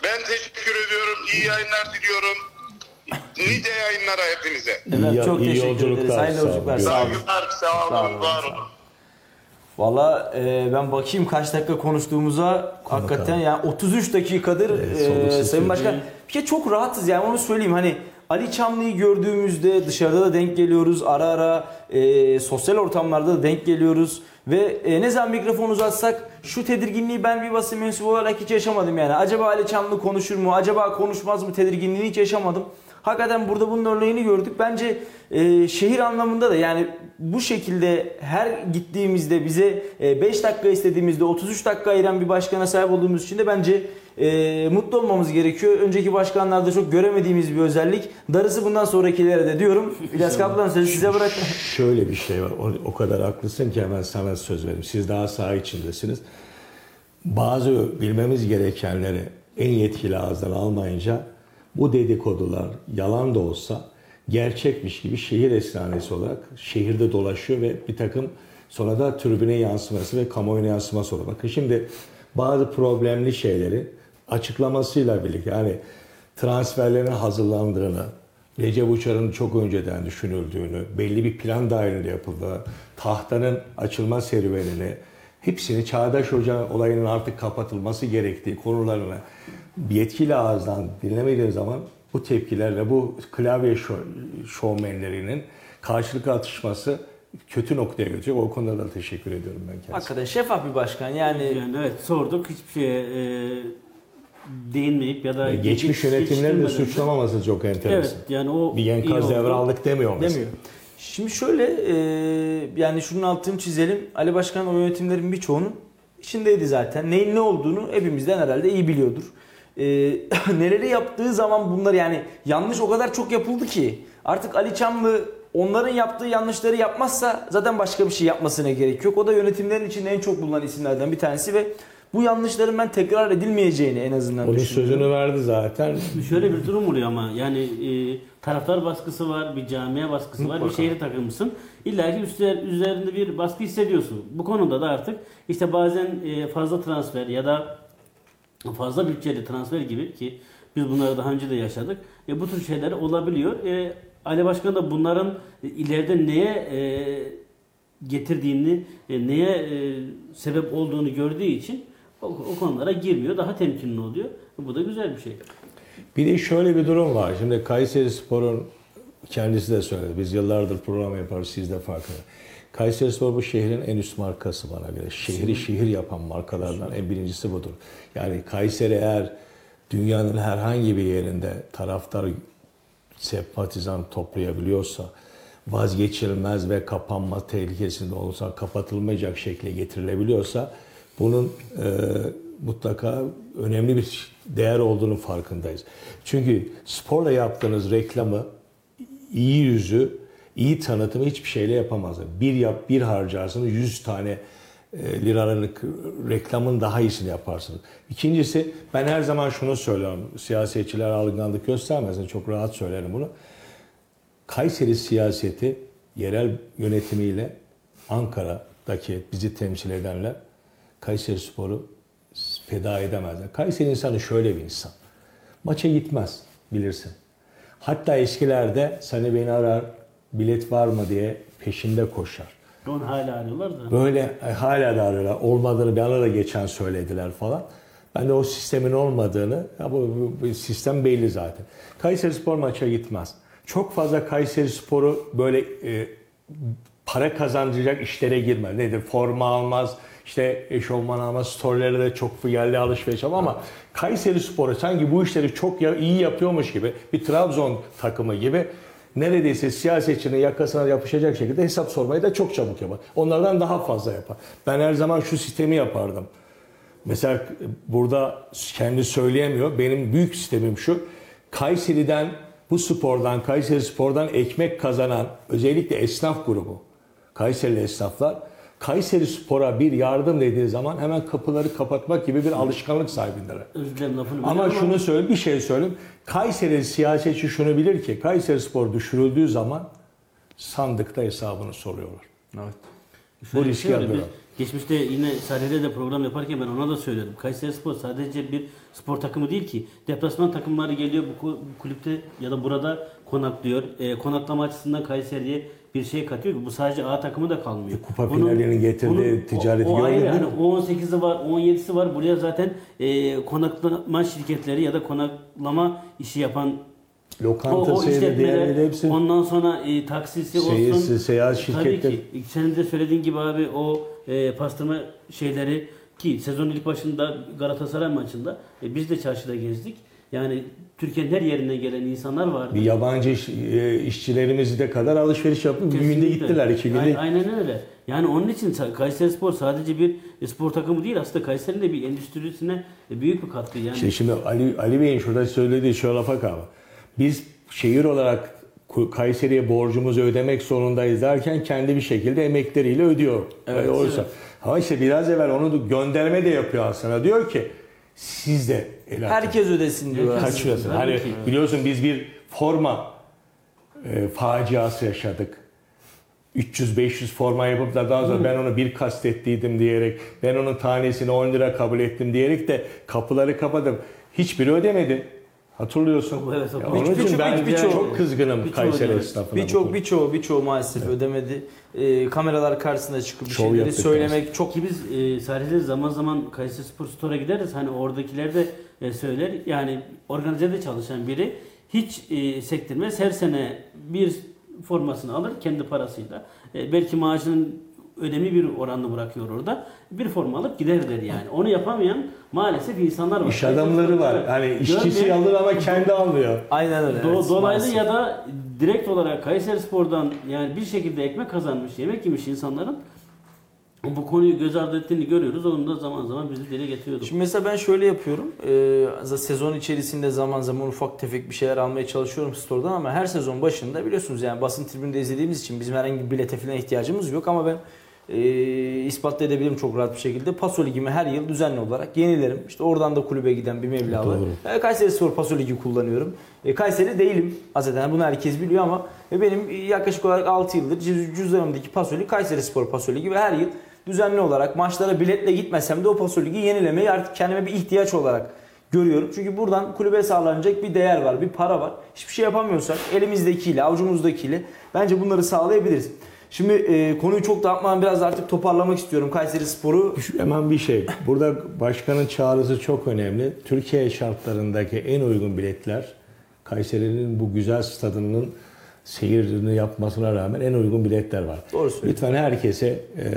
Ben teşekkür ediyorum. İyi yayınlar diliyorum. Nice yayınlara hepinize. Evet, İyi- çok iyi teşekkür yolculuklar, ederiz. Hayırlı sağ olun. yolculuklar. Sağ olun. Sağ olun, Sağ olun, var sağ olun. olun. Valla e, ben bakayım kaç dakika konuştuğumuza hakikaten abi. yani 33 dakikadır Evet, e, Sayın. Başkan. Bir kere çok rahatız yani onu söyleyeyim hani Ali Çamlı'yı gördüğümüzde dışarıda da denk geliyoruz ara ara e, sosyal ortamlarda da denk geliyoruz ve e, ne zaman mikrofon uzatsak şu tedirginliği ben bir basın mensubu olarak hiç yaşamadım yani. Acaba Ali Çamlı konuşur mu? Acaba konuşmaz mı? Tedirginliğini hiç yaşamadım. Hakikaten burada bunun örneğini gördük. Bence e, şehir anlamında da yani bu şekilde her gittiğimizde bize 5 dakika istediğimizde 33 dakika ayıran bir başkana sahip olduğumuz için de bence e, mutlu olmamız gerekiyor. Önceki başkanlarda çok göremediğimiz bir özellik. Darısı bundan sonrakilere de diyorum. İlyas Kaplan sözü size bırak. Şöyle bir şey var. O, o kadar haklısın ki hemen sana söz vereyim. Siz daha saha içindesiniz. Bazı bilmemiz gerekenleri en yetkili ağızdan almayınca bu dedikodular yalan da olsa gerçekmiş gibi şehir efsanesi olarak şehirde dolaşıyor ve bir takım sonra da tribüne yansıması ve kamuoyuna yansıması oluyor. Bakın şimdi bazı problemli şeyleri açıklamasıyla birlikte yani transferlerin hazırlandığını, Recep Uçar'ın çok önceden düşünüldüğünü, belli bir plan dahilinde yapıldığı, tahtanın açılma serüvenini, hepsini Çağdaş Hoca olayının artık kapatılması gerektiği konularını yetkili ağızdan dinlemediği zaman bu tepkilerle bu klavye şo- şovmenlerinin karşılıklı atışması kötü noktaya götürecek. O konuda da teşekkür ediyorum ben kendisine. Hakikaten şeffaf bir başkan yani Yani evet sorduk hiçbir şeye e, değinmeyip ya da Geçmiş yönetimlerin de suçlamaması çok enteresan. Evet yani o Bir enkaz devraldık demiyor mesela. Demiyor. Şimdi şöyle e, yani şunun altını çizelim. Ali Başkan o yönetimlerin birçoğunun içindeydi zaten. Neyin ne olduğunu hepimizden herhalde iyi biliyordur. E, *laughs* neleri yaptığı zaman bunlar yani yanlış o kadar çok yapıldı ki artık Ali Çamlı onların yaptığı yanlışları yapmazsa zaten başka bir şey yapmasına gerek yok. O da yönetimlerin içinde en çok bulunan isimlerden bir tanesi ve bu yanlışların ben tekrar edilmeyeceğini en azından Onun düşünüyorum. sözünü verdi zaten. Şöyle bir durum oluyor ama yani e, taraftar baskısı var, bir camia baskısı var, bir şehre takılmışsın. İlla ki üstler, üzerinde bir baskı hissediyorsun. Bu konuda da artık işte bazen e, fazla transfer ya da fazla bütçeli transfer gibi ki biz bunları daha önce de yaşadık. E, bu tür şeyler olabiliyor. E, Ali Başkan da bunların ileride neye e, getirdiğini, e, neye e, sebep olduğunu gördüğü için o, o konulara girmiyor. Daha temkinli oluyor. Bu da güzel bir şey. Bir de şöyle bir durum var. Şimdi Kayseri Spor'un kendisi de söyledi. Biz yıllardır program yaparız. Siz de farkında. Kayseri Spor bu şehrin en üst markası bana göre. Şehri şehir yapan markalardan en birincisi budur. Yani Kayseri eğer dünyanın herhangi bir yerinde taraftar sempatizan toplayabiliyorsa, vazgeçilmez ve kapanma tehlikesinde olursa, kapatılmayacak şekle getirilebiliyorsa bunun e, mutlaka önemli bir değer olduğunu farkındayız. Çünkü sporla yaptığınız reklamı, iyi yüzü, iyi tanıtımı hiçbir şeyle yapamazlar. Bir yap, bir harcarsınız, 100 tane e, liralık reklamın daha iyisini yaparsınız. İkincisi ben her zaman şunu söylüyorum. Siyasetçiler algınlık göstermesin. Çok rahat söylerim bunu. Kayseri siyaseti yerel yönetimiyle Ankara'daki bizi temsil edenler Kayseri Spor'u feda edemezler. Kayseri insanı şöyle bir insan. Maça gitmez bilirsin. Hatta eskilerde seni beni arar bilet var mı diye peşinde koşar. Onu hala arıyorlar da. Böyle e, hala da arıyorlar. Olmadığını bana da geçen söylediler falan. Ben de o sistemin olmadığını, ya bu, bu, bu sistem belli zaten. Kayseri Spor maça gitmez. Çok fazla Kayseri Spor'u böyle e, para kazandıracak işlere girmez. Nedir? Forma almaz, işte eşofman almaz, storelere de çok yerli alışveriş yapar ama Kayseri Spor'u sanki bu işleri çok ya- iyi yapıyormuş gibi, bir Trabzon takımı gibi neredeyse siyasetçinin yakasına yapışacak şekilde hesap sormayı da çok çabuk yapar. Onlardan daha fazla yapar. Ben her zaman şu sistemi yapardım. Mesela burada kendi söyleyemiyor. Benim büyük sistemim şu. Kayseri'den bu spordan, Kayseri Spor'dan ekmek kazanan özellikle esnaf grubu, Kayserili esnaflar Kayseri Spor'a bir yardım dediği zaman hemen kapıları kapatmak gibi bir alışkanlık sahibindeler. Dilerim lafını Ama şunu söyle, bir şey söyleyeyim. Kayseri siyasetçi şunu bilir ki Kayseri Spor düşürüldüğü zaman sandıkta hesabını soruyorlar. Evet. Bu Şöyle riski şey alıyorlar. Geçmişte yine Sarı'da de program yaparken ben ona da söyledim. Kayseri Spor sadece bir spor takımı değil ki. Deplasman takımları geliyor bu kulüpte ya da burada konaklıyor. E, konaklama açısından Kayseri'ye bir şey katıyor ki bu sadece A takımı da kalmıyor. E, kupa finalinin getirdiği ticareti o, o ayrı. Hani mi? 18'i var, 17'si var. Buraya zaten e, konaklama şirketleri ya da konaklama işi yapan o, Lokanta o seyri, işletmeler, hepsi ondan sonra e, taksisi Seyirsi, olsun. seyahat Tabii şirketleri. ki. Senin de söylediğin gibi abi o e, pastırma şeyleri ki sezon ilk başında Galatasaray maçında e, biz de çarşıda gezdik. Yani Türkiye'nin her yerinden gelen insanlar vardı. bir yabancı iş, e, işçilerimiz de kadar alışveriş yapıp bir günde gittiler. iki günde Aynen, aynen öyle. Yani onun için Kayseri Spor sadece bir spor takımı değil aslında Kayseri'nin de bir endüstrisine büyük bir katkı. Yani İşte şimdi Ali, Ali Bey'in şurada söylediği şu lafa kalma. Biz şehir olarak Kayseri'ye borcumuzu ödemek zorundayız derken kendi bir şekilde emekleriyle ödüyor. Evet, Öyle olursa. Ama işte biraz evvel onu gönderme de yapıyor aslında. Diyor ki siz de el atın. Herkes ödesin diyor. kaçıyorsun. Hani biliyorsun biz bir forma e, faciası yaşadık. 300-500 forma yapıp da daha sonra ben onu bir kastettiydim diyerek, ben onun tanesini 10 lira kabul ettim diyerek de kapıları kapadım. Hiçbiri ödemedi. Hatırlıyorsun. Evet, Ya birçok- onun için birçok- ben birçok- çok kızgınım birçok Kayseri esnafına. Birçok birçoğu birçoğu maalesef ödemedi. Ee, kameralar karşısında çıkıp bir Şov şeyleri söylemek çok Ki biz e, sadece zaman zaman Kayseri Spor Store'a gideriz. Hani oradakiler de e, söyler. Yani organizede çalışan biri hiç e, sektirmez. Her sene bir formasını alır kendi parasıyla. E, belki maaşının önemli bir oranını bırakıyor orada. Bir forma alıp gider der yani. Onu yapamayan maalesef insanlar var. İş adamları var. Hani işçisi Görmeyen- alır ama kendi almıyor. aynen öyle. Do- evet, dolaylı maalesef. ya da direkt olarak Kayseri Spor'dan yani bir şekilde ekmek kazanmış, yemek yemiş insanların bu konuyu göz ardı ettiğini görüyoruz. Onu da zaman zaman bizi dile getiriyorduk. Şimdi mesela ben şöyle yapıyorum. Ee, sezon içerisinde zaman zaman ufak tefek bir şeyler almaya çalışıyorum store'dan ama her sezon başında biliyorsunuz yani basın tribünde izlediğimiz için bizim herhangi bir bilete falan ihtiyacımız yok ama ben e, ispat edebilirim çok rahat bir şekilde. Paso Ligi'mi her yıl düzenli olarak yenilerim. İşte oradan da kulübe giden bir meblağ var. E, Kayseri Spor Paso Ligi kullanıyorum. E, Kayseri değilim zaten bunu herkes biliyor ama e, benim yaklaşık olarak 6 yıldır cüz- cüzdanımdaki Paso Ligi Kayseri Spor Paso Ligi ve her yıl düzenli olarak maçlara biletle gitmesem de o Paso Ligi yenilemeyi artık kendime bir ihtiyaç olarak görüyorum. Çünkü buradan kulübe sağlanacak bir değer var, bir para var. Hiçbir şey yapamıyorsak elimizdekiyle, avucumuzdakiyle bence bunları sağlayabiliriz. Şimdi e, konuyu çok dağıtmadan biraz artık toparlamak istiyorum Kayseri Sporu. Hemen bir şey. Burada başkanın çağrısı çok önemli. Türkiye şartlarındaki en uygun biletler Kayseri'nin bu güzel stadının seyirini yapmasına rağmen en uygun biletler var. Doğru. Lütfen herkese e,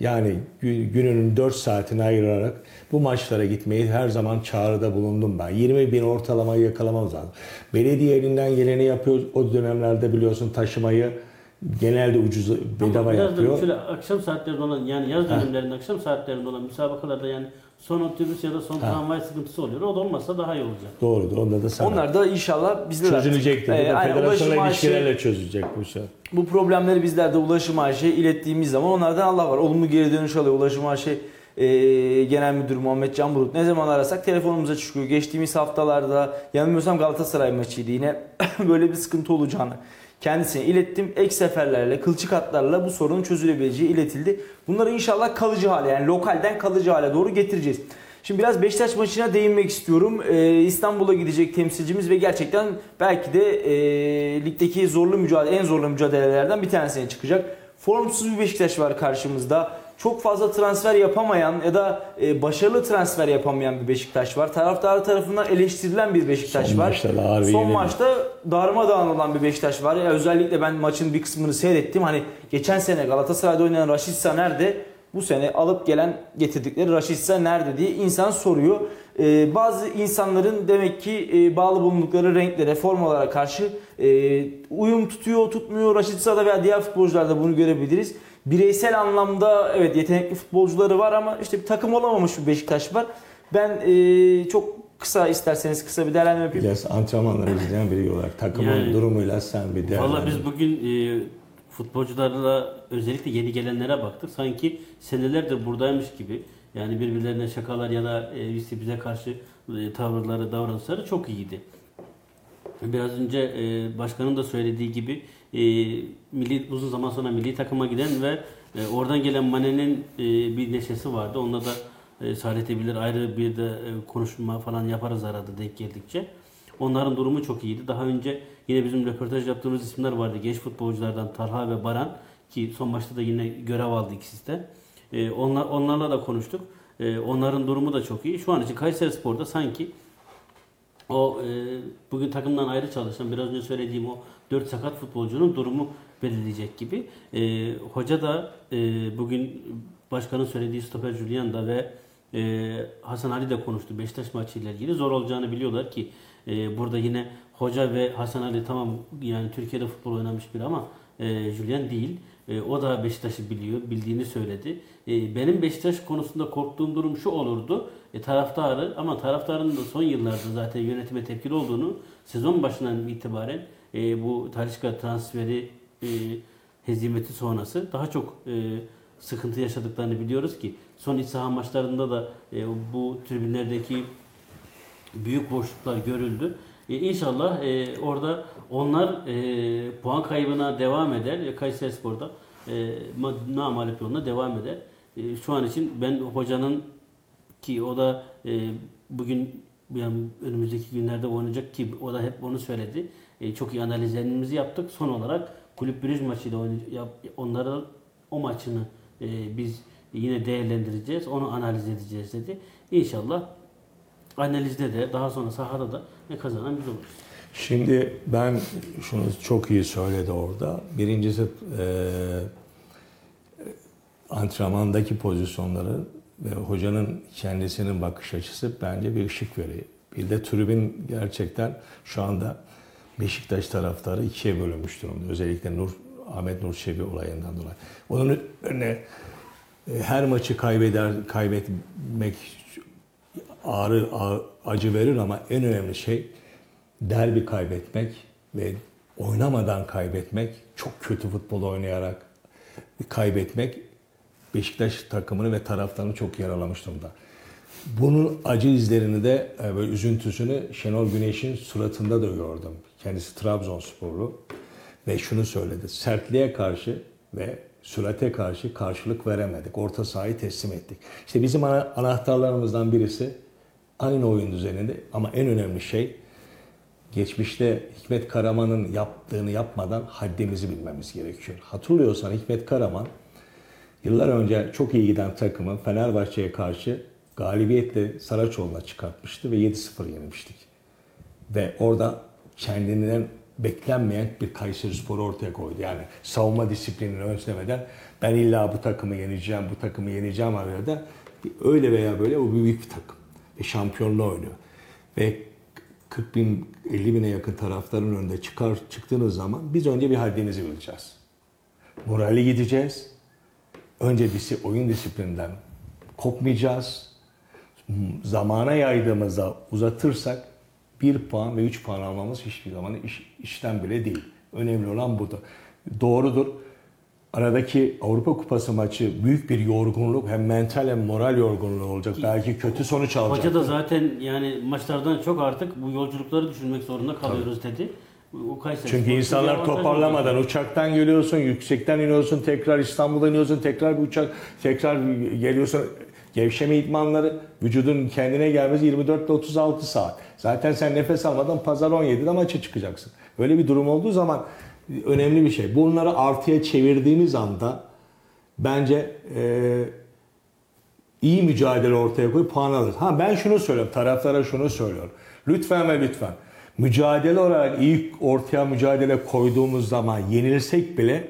yani gü- gününün 4 saatini ayırarak bu maçlara gitmeyi her zaman çağrıda bulundum ben. 20 bin ortalamayı yakalamamız lazım. Belediye elinden geleni yapıyor. O dönemlerde biliyorsun taşımayı genelde ucuz bedava Ama biraz yapıyor. da şöyle akşam saatlerinde olan yani yaz dönemlerinde akşam saatlerinde olan müsabakalarda yani son otobüs ya da son tramvay sıkıntısı oluyor. O da olmasa daha iyi olacak. Doğrudur. Onda da sana. Onlar da inşallah bizler çözülecektir. E, da aynen, federasyonla ulaşım ilişkilerle çözülecek bu şey. Bu problemleri bizler de ulaşım AŞ'ye ilettiğimiz zaman onlardan Allah var. Olumlu geri dönüş alıyor. Ulaşım AŞ e, Genel Müdürü Muhammed Can Bulut. Ne zaman arasak telefonumuza çıkıyor. Geçtiğimiz haftalarda yanılmıyorsam Galatasaray maçıydı. Yine *coughs* böyle bir sıkıntı olacağını kendisine ilettim. Ek seferlerle, kılçık hatlarla bu sorunun çözülebileceği iletildi. Bunları inşallah kalıcı hale yani lokalden kalıcı hale doğru getireceğiz. Şimdi biraz Beşiktaş maçına değinmek istiyorum. Ee, İstanbul'a gidecek temsilcimiz ve gerçekten belki de e, ligdeki zorlu mücadele, en zorlu mücadelelerden bir tanesine çıkacak. Formsuz bir Beşiktaş var karşımızda. Çok fazla transfer yapamayan ya da e, başarılı transfer yapamayan bir Beşiktaş var. Taraftarı tarafından eleştirilen bir Beşiktaş Son var. maçta Son maçta darmadağın olan bir Beşiktaş var. Ya özellikle ben maçın bir kısmını seyrettim. Hani geçen sene Galatasaray'da oynayan Raşitsa nerede? Bu sene alıp gelen getirdikleri Raşitsa nerede diye insan soruyor. Ee, bazı insanların demek ki e, bağlı bulundukları renklere, formalara karşı e, uyum tutuyor, tutmuyor. Raşitsa'da veya diğer futbolcularda bunu görebiliriz. Bireysel anlamda evet yetenekli futbolcuları var ama işte bir takım olamamış bir Beşiktaş var. Ben e, çok kısa isterseniz kısa bir değerlendirme yapayım. Biraz antrenmanları izleyen biri olarak takımın Yani- durumuyla sen bir değerlendir. Valla biz bugün e, futbolcularla özellikle yeni gelenlere baktık. Sanki senelerdir buradaymış gibi. Yani birbirlerine şakalar ya da e, bize karşı e, tavırları, davranışları çok iyiydi. Biraz önce e, başkanın da söylediği gibi e, milli uzun zaman sonra milli takıma giden ve e, oradan gelen Mane'nin e, bir neşesi vardı. Onunla da e, Saadet ayrı bir de e, konuşma falan yaparız arada denk geldikçe. Onların durumu çok iyiydi. Daha önce yine bizim röportaj yaptığımız isimler vardı. Genç futbolculardan Talha ve Baran ki son maçta da yine görev aldı ikisi de. E, onlar, onlarla da konuştuk. E, onların durumu da çok iyi. Şu an için Kayseri Spor'da sanki o e, bugün takımdan ayrı çalışan biraz önce söylediğim o 4 sakat futbolcunun durumu belirleyecek gibi. E, hoca da e, bugün başkanın söylediği stoper Julian da ve e, Hasan Ali de konuştu Beşiktaş maçıyla ilgili. Zor olacağını biliyorlar ki burada yine hoca ve Hasan Ali tamam yani Türkiye'de futbol oynamış biri ama Julian değil. O da Beşiktaş'ı biliyor, bildiğini söyledi. E, benim Beşiktaş konusunda korktuğum durum şu olurdu. E, taraftarı ama taraftarın da son yıllarda zaten yönetime tepkili olduğunu sezon başından itibaren e, bu Talisca transferi e, hezimeti sonrası daha çok e, sıkıntı yaşadıklarını biliyoruz ki son iç saha maçlarında da e, bu tribünlerdeki büyük boşluklar görüldü. E, inşallah e, orada onlar e, puan kaybına devam eder. E, Kayseri Spor'da e, ma- namalip yoluna devam eder. E, şu an için ben hocanın ki o da e, bugün yani önümüzdeki günlerde oynayacak ki o da hep onu söyledi. E, çok iyi analizlerimizi yaptık. Son olarak kulüp brüj maçıyla onların o maçını e, biz yine değerlendireceğiz. Onu analiz edeceğiz dedi. İnşallah analizde de daha sonra sahada da ne kazanan biz oluruz. Şimdi ben şunu çok iyi söyledi orada. Birincisi e, antrenmandaki pozisyonları ve hocanın kendisinin bakış açısı bence bir ışık veriyor. Bir de tribün gerçekten şu anda Beşiktaş taraftarı ikiye bölünmüş durumda. Özellikle Nur Ahmet Nur Çebi olayından dolayı. Onun önüne e, her maçı kaybeder kaybetmek ağrı, ağ- acı verir ama en önemli şey derbi kaybetmek ve oynamadan kaybetmek, çok kötü futbol oynayarak kaybetmek Beşiktaş takımını ve taraftarını çok yaralamış durumda. Bunun acı izlerini de e, böyle üzüntüsünü Şenol Güneş'in suratında da gördüm. Kendisi Trabzonsporlu ve şunu söyledi. Sertliğe karşı ve sürate karşı karşılık veremedik. Orta sahayı teslim ettik. İşte bizim ana- anahtarlarımızdan birisi aynı oyun düzeninde ama en önemli şey geçmişte Hikmet Karaman'ın yaptığını yapmadan haddimizi bilmemiz gerekiyor. Hatırlıyorsan Hikmet Karaman yıllar önce çok iyi giden takımı Fenerbahçe'ye karşı galibiyetle Saraçoğlu'na çıkartmıştı ve 7-0 yenilmiştik. Ve orada kendinden beklenmeyen bir Kayseri Sporu ortaya koydu. Yani savunma disiplinini özlemeden ben illa bu takımı yeneceğim, bu takımı yeneceğim arada öyle veya böyle o büyük bir takım. Ve şampiyonluğu oynuyor. Ve 40 bin, 50 bine yakın taraftarın önünde çıkar çıktığınız zaman biz önce bir haddimizi bileceğiz. Morali gideceğiz. Önce disi, oyun disiplinden kopmayacağız. Zamana yaydığımızda uzatırsak bir puan ve üç puan almamız hiçbir zaman iş, işten bile değil. Önemli olan budur. Doğrudur. Aradaki Avrupa Kupası maçı büyük bir yorgunluk hem mental hem moral yorgunluğu olacak. Belki kötü sonuç alacak. Hoca da zaten yani maçlardan çok artık bu yolculukları düşünmek zorunda kalıyoruz dedi. O Kayseri Çünkü Spor insanlar toparlamadan oldu. uçaktan geliyorsun, yüksekten iniyorsun, tekrar İstanbul'a iniyorsun, tekrar bir uçak, tekrar geliyorsun. Gevşeme idmanları, vücudun kendine gelmesi 24 ile 36 saat. Zaten sen nefes almadan pazar 17'de maça çıkacaksın. Böyle bir durum olduğu zaman önemli bir şey. Bunları artıya çevirdiğimiz anda bence eee iyi mücadele ortaya koyup puan alırız. Ha ben şunu söylüyorum, taraftara şunu söylüyorum. Lütfen ve lütfen. Mücadele olarak iyi ortaya mücadele koyduğumuz zaman yenilsek bile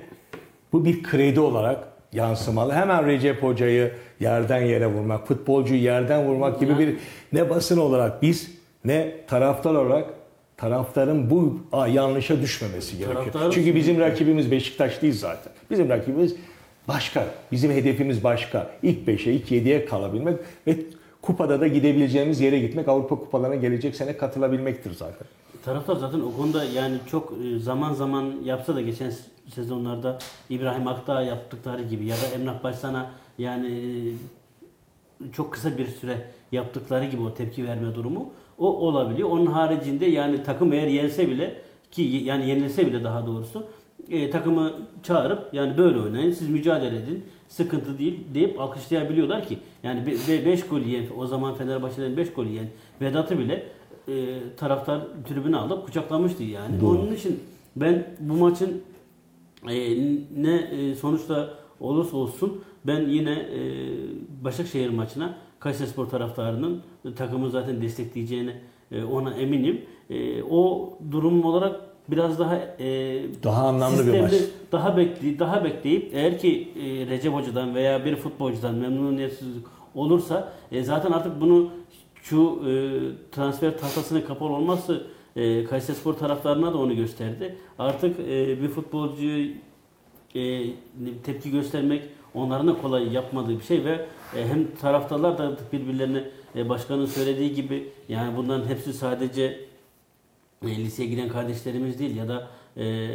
bu bir kredi olarak yansımalı. Hemen Recep Hoca'yı yerden yere vurmak, futbolcuyu yerden vurmak gibi bir ne basın olarak biz ne taraftar olarak taraftarın bu yanlışa düşmemesi gerekiyor. Taraftarın- Çünkü bizim rakibimiz Beşiktaş değil zaten. Bizim rakibimiz başka. Bizim hedefimiz başka. İlk 5'e, ilk 7'ye kalabilmek ve kupada da gidebileceğimiz yere gitmek. Avrupa kupalarına gelecek sene katılabilmektir zaten. Taraftar zaten o konuda yani çok e, zaman zaman yapsa da geçen sezonlarda İbrahim Akdağ yaptıkları gibi ya da Emrah Başsan'a yani e, çok kısa bir süre yaptıkları gibi o tepki verme durumu o olabiliyor. Onun haricinde yani takım eğer yense bile ki yani yenilse bile daha doğrusu e, takımı çağırıp yani böyle oynayın siz mücadele edin sıkıntı değil deyip alkışlayabiliyorlar ki yani 5 gol yiyen o zaman Fenerbahçe'den 5 gol yiyen Vedat'ı bile e, taraftar tribüne alıp kucaklamıştı yani. Onun için ben bu maçın e, ne e, sonuçta olursa olsun ben yine e, Başakşehir maçına Kayserispor taraftarının takımı zaten destekleyeceğine e, ona eminim. E, o durum olarak biraz daha e, Daha anlamlı bir maç. Daha bekli daha bekleyip eğer ki e, Recep Hoca'dan veya bir futbolcudan memnuniyetsizlik olursa e, zaten artık bunu şu e, transfer tahtasının kapalı olması e, Kayserispor taraftarına da onu gösterdi. Artık e, bir futbolcuyu e, tepki göstermek onların da kolay yapmadığı bir şey ve e, hem taraftarlar da birbirlerine e, başkanın söylediği gibi yani bunların hepsi sadece e, liseye giden kardeşlerimiz değil ya da e,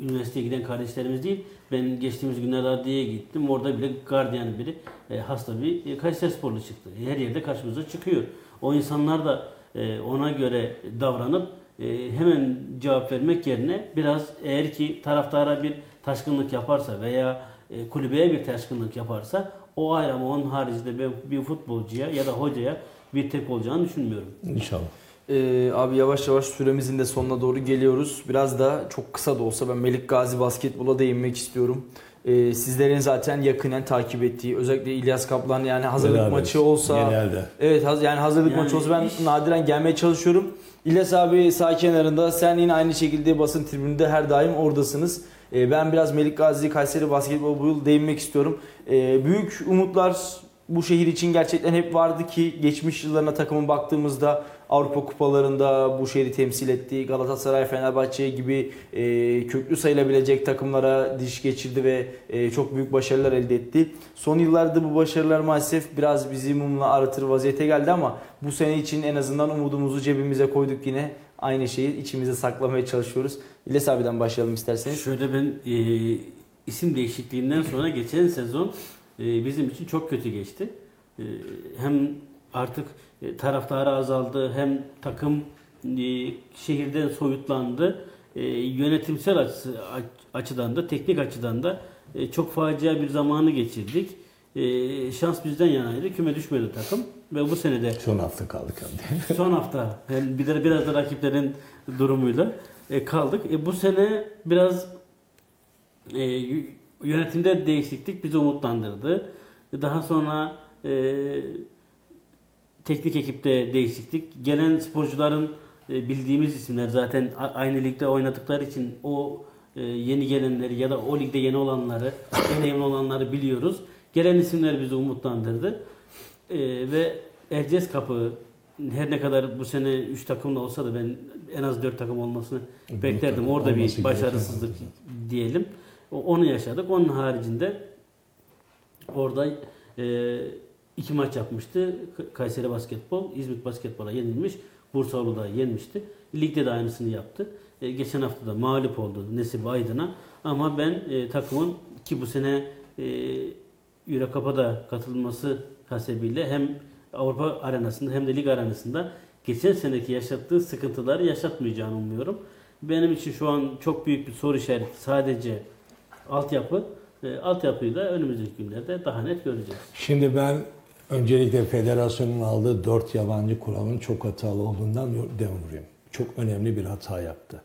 üniversiteye giden kardeşlerimiz değil. Ben geçtiğimiz günlerde adliyeye gittim. Orada bile gardiyan biri e, hasta bir e, Kayserisporlu çıktı. Her yerde karşımıza çıkıyor. O insanlar da e, ona göre davranıp e, hemen cevap vermek yerine biraz eğer ki taraftara bir taşkınlık yaparsa veya e, kulübeye bir taşkınlık yaparsa o ayrı ama onun haricinde ben bir futbolcuya ya da hocaya bir tepki olacağını düşünmüyorum. İnşallah. Ee, abi yavaş yavaş süremizin de sonuna doğru geliyoruz. Biraz da çok kısa da olsa ben Melik Gazi Basketbol'a değinmek istiyorum. Ee, sizlerin zaten yakinen takip ettiği özellikle İlyas Kaplan yani hazırlık Beraberiz. maçı olsa Genelde. Evet haz- yani hazırlık Yani maçı olsa ben iş- nadiren gelmeye çalışıyorum. İlyas abi sağ kenarında sen yine aynı şekilde basın tribününde her daim oradasınız. Ee, ben biraz Melik Gazi Kayseri Basketbol bu yıl değinmek istiyorum. Ee, büyük umutlar bu şehir için gerçekten hep vardı ki geçmiş yıllarına takımın baktığımızda Avrupa kupalarında bu şehri temsil etti. Galatasaray, Fenerbahçe gibi e, köklü sayılabilecek takımlara diş geçirdi ve e, çok büyük başarılar elde etti. Son yıllarda bu başarılar maalesef biraz bizi mumla aratır vaziyete geldi ama bu sene için en azından umudumuzu cebimize koyduk yine. Aynı şeyi içimize saklamaya çalışıyoruz. İlyas abiden başlayalım isterseniz. Şöyle ben e, isim değişikliğinden sonra geçen sezon e, bizim için çok kötü geçti. E, hem artık taraftarı azaldı hem takım e, şehirden soyutlandı. E, yönetimsel açısı, açıdan da teknik açıdan da e, çok facia bir zamanı geçirdik. E, şans bizden yanaydı. Küme düşmedi takım ve bu sene de Son hafta kaldık hem *laughs* son hafta hem bir de biraz da rakiplerin durumuyla e, kaldık. E, bu sene biraz e, yönetimde değişiklik bizi umutlandırdı. Daha sonra e, teknik ekipte değişiklik. Gelen sporcuların e, bildiğimiz isimler zaten aynı ligde oynadıkları için o e, yeni gelenleri ya da o ligde yeni olanları, *coughs* deneyimli olanları biliyoruz. Gelen isimler bizi umutlandırdı. E, ve Erciyes Kapı her ne kadar bu sene 3 takımla olsa da ben en az 4 takım olmasını beklerdim. takım Orada bir başarısızlık diyelim. O- Onu yaşadık. Onun haricinde orada e, iki maç yapmıştı. Kayseri Basketbol, İzmit Basketbol'a yenilmiş. Bursa Uludağ'ı yenmişti. Ligde de aynısını yaptı. E, geçen hafta da mağlup oldu Nesip Aydın'a. Ama ben e, takımın ki bu sene e, Euro Cup'a da katılması hasebiyle hem Avrupa arenasında hem de lig arenasında geçen seneki yaşattığı sıkıntıları yaşatmayacağını umuyorum. Benim için şu an çok büyük bir soru işareti sadece altyapı. E, altyapıyı da önümüzdeki günlerde daha net göreceğiz. Şimdi ben öncelikle federasyonun aldığı dört yabancı kuralın çok hatalı olduğundan dem. Çok önemli bir hata yaptı.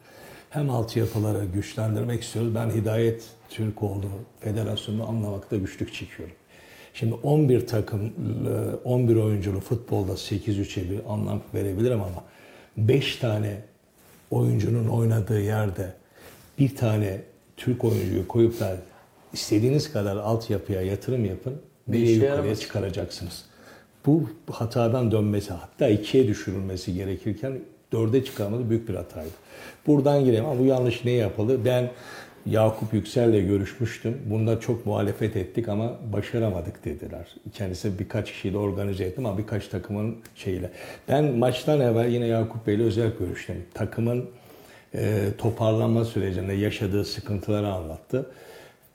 Hem altyapıları güçlendirmek istiyoruz. Ben Hidayet Türkoğlu federasyonunu anlamakta güçlük çekiyorum. Şimdi 11 takım, 11 oyunculu futbolda 8-3'e bir anlam verebilirim ama 5 tane oyuncunun oynadığı yerde bir tane Türk oyuncuyu koyup da istediğiniz kadar altyapıya yatırım yapın. Bir Nereye işe yukarıya çıkaracaksınız. Bu hatadan dönmesi hatta ikiye düşürülmesi gerekirken dörde çıkarması büyük bir hataydı. Buradan gireyim ama bu yanlış ne yapıldı? Ben Yakup Yüksel'le görüşmüştüm. Bunda çok muhalefet ettik ama başaramadık dediler. Kendisi birkaç kişiyle organize ettim ama birkaç takımın şeyiyle. Ben maçtan evvel yine Yakup Bey'le özel görüştüm. Takımın e, toparlanma sürecinde yaşadığı sıkıntıları anlattı.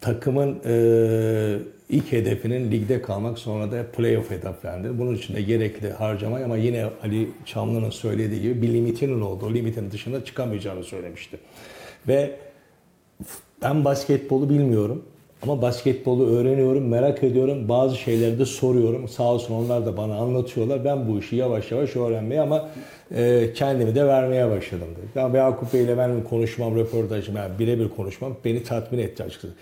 Takımın e, ilk hedefinin ligde kalmak sonra da playoff hedeflendi. Bunun için de gerekli harcama ama yine Ali Çamlı'nın söylediği gibi bir limitinin olduğu, limitin dışında çıkamayacağını söylemişti. Ve ben basketbolu bilmiyorum ama basketbolu öğreniyorum, merak ediyorum. Bazı şeyleri de soruyorum. Sağ olsun onlar da bana anlatıyorlar. Ben bu işi yavaş yavaş öğrenmeye ama e, kendimi de vermeye başladım. Yani Yakup Bey ile benim konuşmam, röportajım, yani birebir konuşmam beni tatmin etti açıkçası.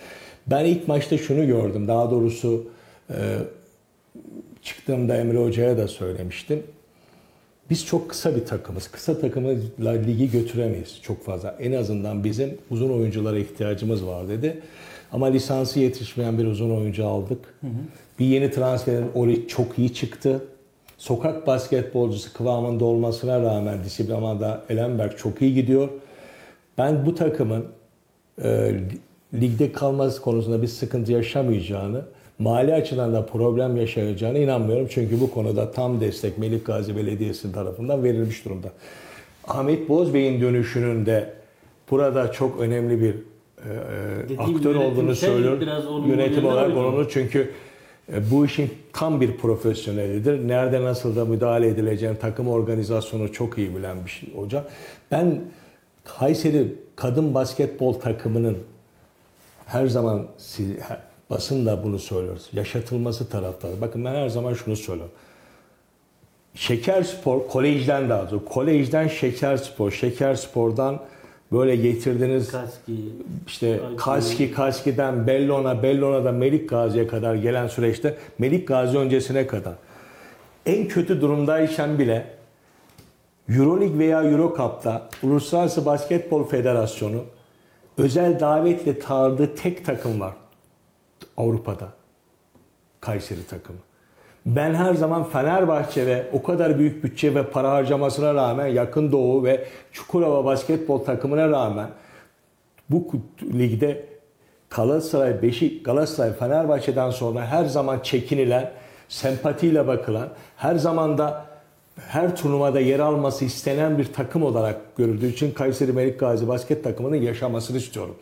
Ben ilk maçta şunu gördüm. Daha doğrusu e, çıktığımda Emre Hoca'ya da söylemiştim. Biz çok kısa bir takımız. Kısa takımla ligi götüremeyiz çok fazla. En azından bizim uzun oyunculara ihtiyacımız var dedi. Ama lisansı yetişmeyen bir uzun oyuncu aldık. Bir yeni transferin Ori çok iyi çıktı. Sokak basketbolcusu kıvamında olmasına rağmen disiplinada Elenberg çok iyi gidiyor. Ben bu takımın e, ligde kalması konusunda bir sıkıntı yaşamayacağını, mali açıdan da problem yaşayacağına inanmıyorum. Çünkü bu konuda tam destek Melik Gazi Belediyesi tarafından verilmiş durumda. Ahmet Bozbey'in dönüşünün de burada çok önemli bir e, Dediğim aktör olduğunu yönetimsel söylüyorum. Yönetim olarak olumlu çünkü e, bu işin tam bir profesyonelidir. Nerede nasıl da müdahale edileceğini takım organizasyonu çok iyi bilen bir şey hoca. Ben Kayseri kadın basketbol takımının her zaman basın da bunu söylüyoruz. Yaşatılması taraftarı. Bakın ben her zaman şunu söylüyorum. Şeker Spor, kolejden daha doğrusu. Kolejden Şeker Spor, Şeker Spor'dan böyle getirdiğiniz Kaski, işte Kaski. Kaski, Kaski'den Bellona, Bellona'dan Melik Gazi'ye kadar gelen süreçte Melik Gazi öncesine kadar en kötü durumdayken bile Euroleague veya Eurocup'ta Uluslararası Basketbol Federasyonu özel davetle çağırdığı tek takım var Avrupa'da. Kayseri takımı. Ben her zaman Fenerbahçe ve o kadar büyük bütçe ve para harcamasına rağmen Yakın Doğu ve Çukurova basketbol takımına rağmen bu ligde Galatasaray, Beşik, Galatasaray, Fenerbahçe'den sonra her zaman çekinilen, sempatiyle bakılan, her zaman da her turnuvada yer alması istenen bir takım olarak görüldüğü için Kayseri Melik Gazi basket takımının yaşamasını istiyorum.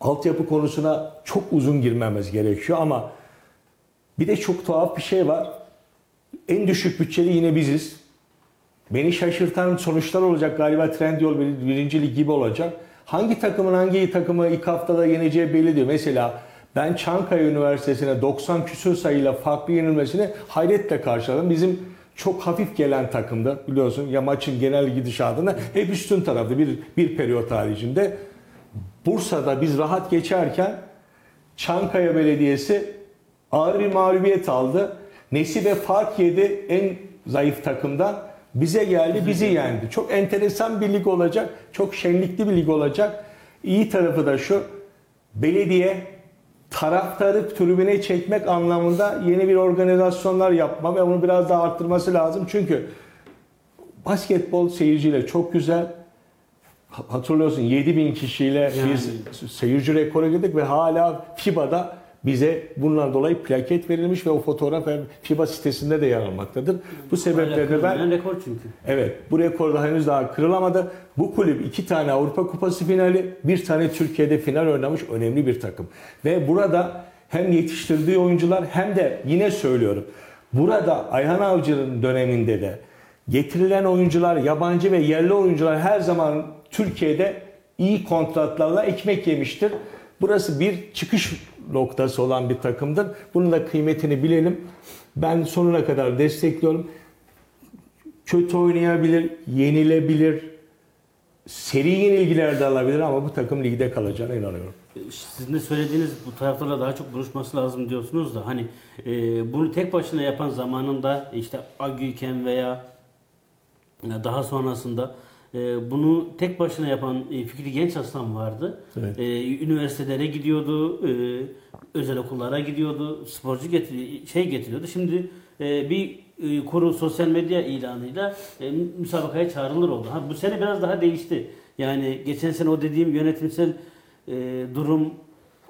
Altyapı konusuna çok uzun girmemiz gerekiyor ama Bir de çok tuhaf bir şey var. En düşük bütçeli yine biziz. Beni şaşırtan sonuçlar olacak galiba Trendyol bir- birinci lig gibi olacak. Hangi takımın hangi takımı ilk haftada yeneceği belli diyor. Mesela ben Çankaya Üniversitesi'ne 90 küsur sayıyla farklı yenilmesini hayretle karşıladım. Bizim çok hafif gelen takımda biliyorsun ya maçın genel gidişatında hep üstün tarafta bir, bir periyot haricinde. Bursa'da biz rahat geçerken Çankaya Belediyesi ağır bir mağlubiyet aldı. Nesibe fark yedi en zayıf takımdan. Bize geldi, bizi yendi. Çok enteresan bir lig olacak. Çok şenlikli bir lig olacak. İyi tarafı da şu. Belediye taraftarı tribüne çekmek anlamında yeni bir organizasyonlar yapma ve onu biraz daha arttırması lazım. Çünkü basketbol seyirciyle çok güzel. Ha- Hatırlıyorsun 7000 kişiyle Yani. biz seyirci rekoru girdik ve hala FIBA'da bize bundan dolayı plaket verilmiş ve o fotoğraf FIBA sitesinde de yer almaktadır. Bu sebeple de ben rekor çünkü. Evet, bu rekor da henüz daha kırılamadı. Bu kulüp iki tane Avrupa Kupası finali, bir tane Türkiye'de final oynamış önemli bir takım. Ve burada hem yetiştirdiği oyuncular hem de yine söylüyorum. Burada Ayhan Avcı'nın döneminde de getirilen oyuncular, yabancı ve yerli oyuncular her zaman Türkiye'de iyi kontratlarla ekmek yemiştir. Burası bir çıkış noktası olan bir takımdır. Bunun da kıymetini bilelim. Ben sonuna kadar destekliyorum kötü oynayabilir, yenilebilir, seri yenilgiler de alabilir ama bu takım ligde kalacağına inanıyorum. Sizin de söylediğiniz bu taraftarla daha çok buluşması lazım diyorsunuz da hani e, bunu tek başına yapan zamanında işte Agüken veya e, daha sonrasında e, bunu tek başına yapan e, Fikri Genç Aslan vardı. Evet. E, üniversitelere gidiyordu, e, özel okullara gidiyordu, sporcu getiri şey getiriyordu. Şimdi e, bir e, kuru sosyal medya ilanıyla e, müsabakaya çağrılır oldu. Ha, bu sene biraz daha değişti. Yani geçen sene o dediğim yönetimsel e, durum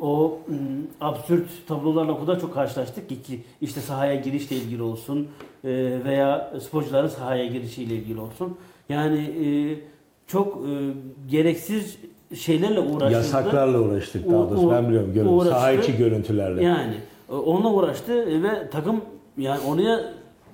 o m, absürt tablolarla o kadar çok karşılaştık ki, ki işte sahaya girişle ilgili olsun e, veya sporcuların sahaya girişiyle ilgili olsun. Yani e, çok e, gereksiz şeylerle uğraşıldı. Yasaklarla uğraştık daha doğrusu. Ben biliyorum. Uğraştı. Saha içi görüntülerle. Yani e, onunla uğraştı ve takım yani onu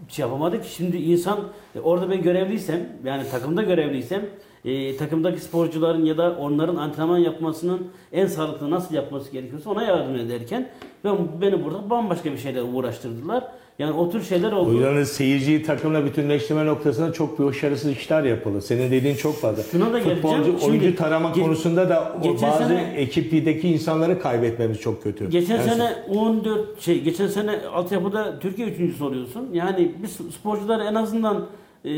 şey yapamadık. Şimdi insan e, orada ben görevliysem yani takımda görevliysem e, takımdaki sporcuların ya da onların antrenman yapmasının en sağlıklı nasıl yapması gerekiyorsa ona yardım ederken ben beni burada bambaşka bir şeyle uğraştırdılar. Yani o tür şeyler oldu. O yüzden seyirciyi takımla bütünleştirme noktasında çok başarısız işler yapıldı. Senin dediğin çok fazla. Şuna da geleceğim. Futbolcu, Şimdi oyuncu tarama ge- konusunda da o bazı sene- ekipteki insanları kaybetmemiz çok kötü. Geçen Yani sene 14 şey geçen sene altyapıda Türkiye üçüncüsü oluyorsun. Yani biz sporcular en azından e,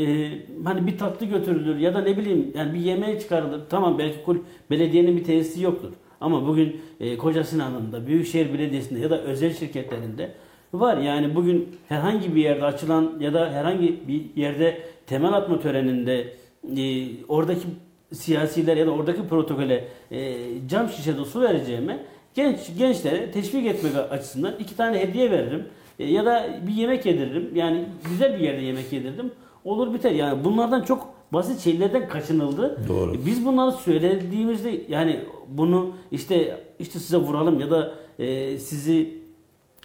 hani bir tatlı götürülür ya da ne bileyim yani bir yemeğe çıkarılır. Tamam belki kul- belediyenin bir tesisi yoktur. Ama bugün e, Koca Sinan'ında, Büyükşehir Belediyesi'nde ya da özel şirketlerinde var. Yani bugün herhangi bir yerde açılan ya da herhangi bir yerde temel atma töreninde e, oradaki siyasiler ya da oradaki protokole e, cam şişede su vereceğime genç gençlere teşvik etmek açısından iki tane hediye veririm E, ya da bir yemek yediririm. Yani güzel bir yerde yemek yedirdim. Olur biter. Yani bunlardan çok basit şeylerden kaçınıldı. Doğru. E, Biz bunları söylediğimizde yani bunu işte işte size vuralım ya da e, sizi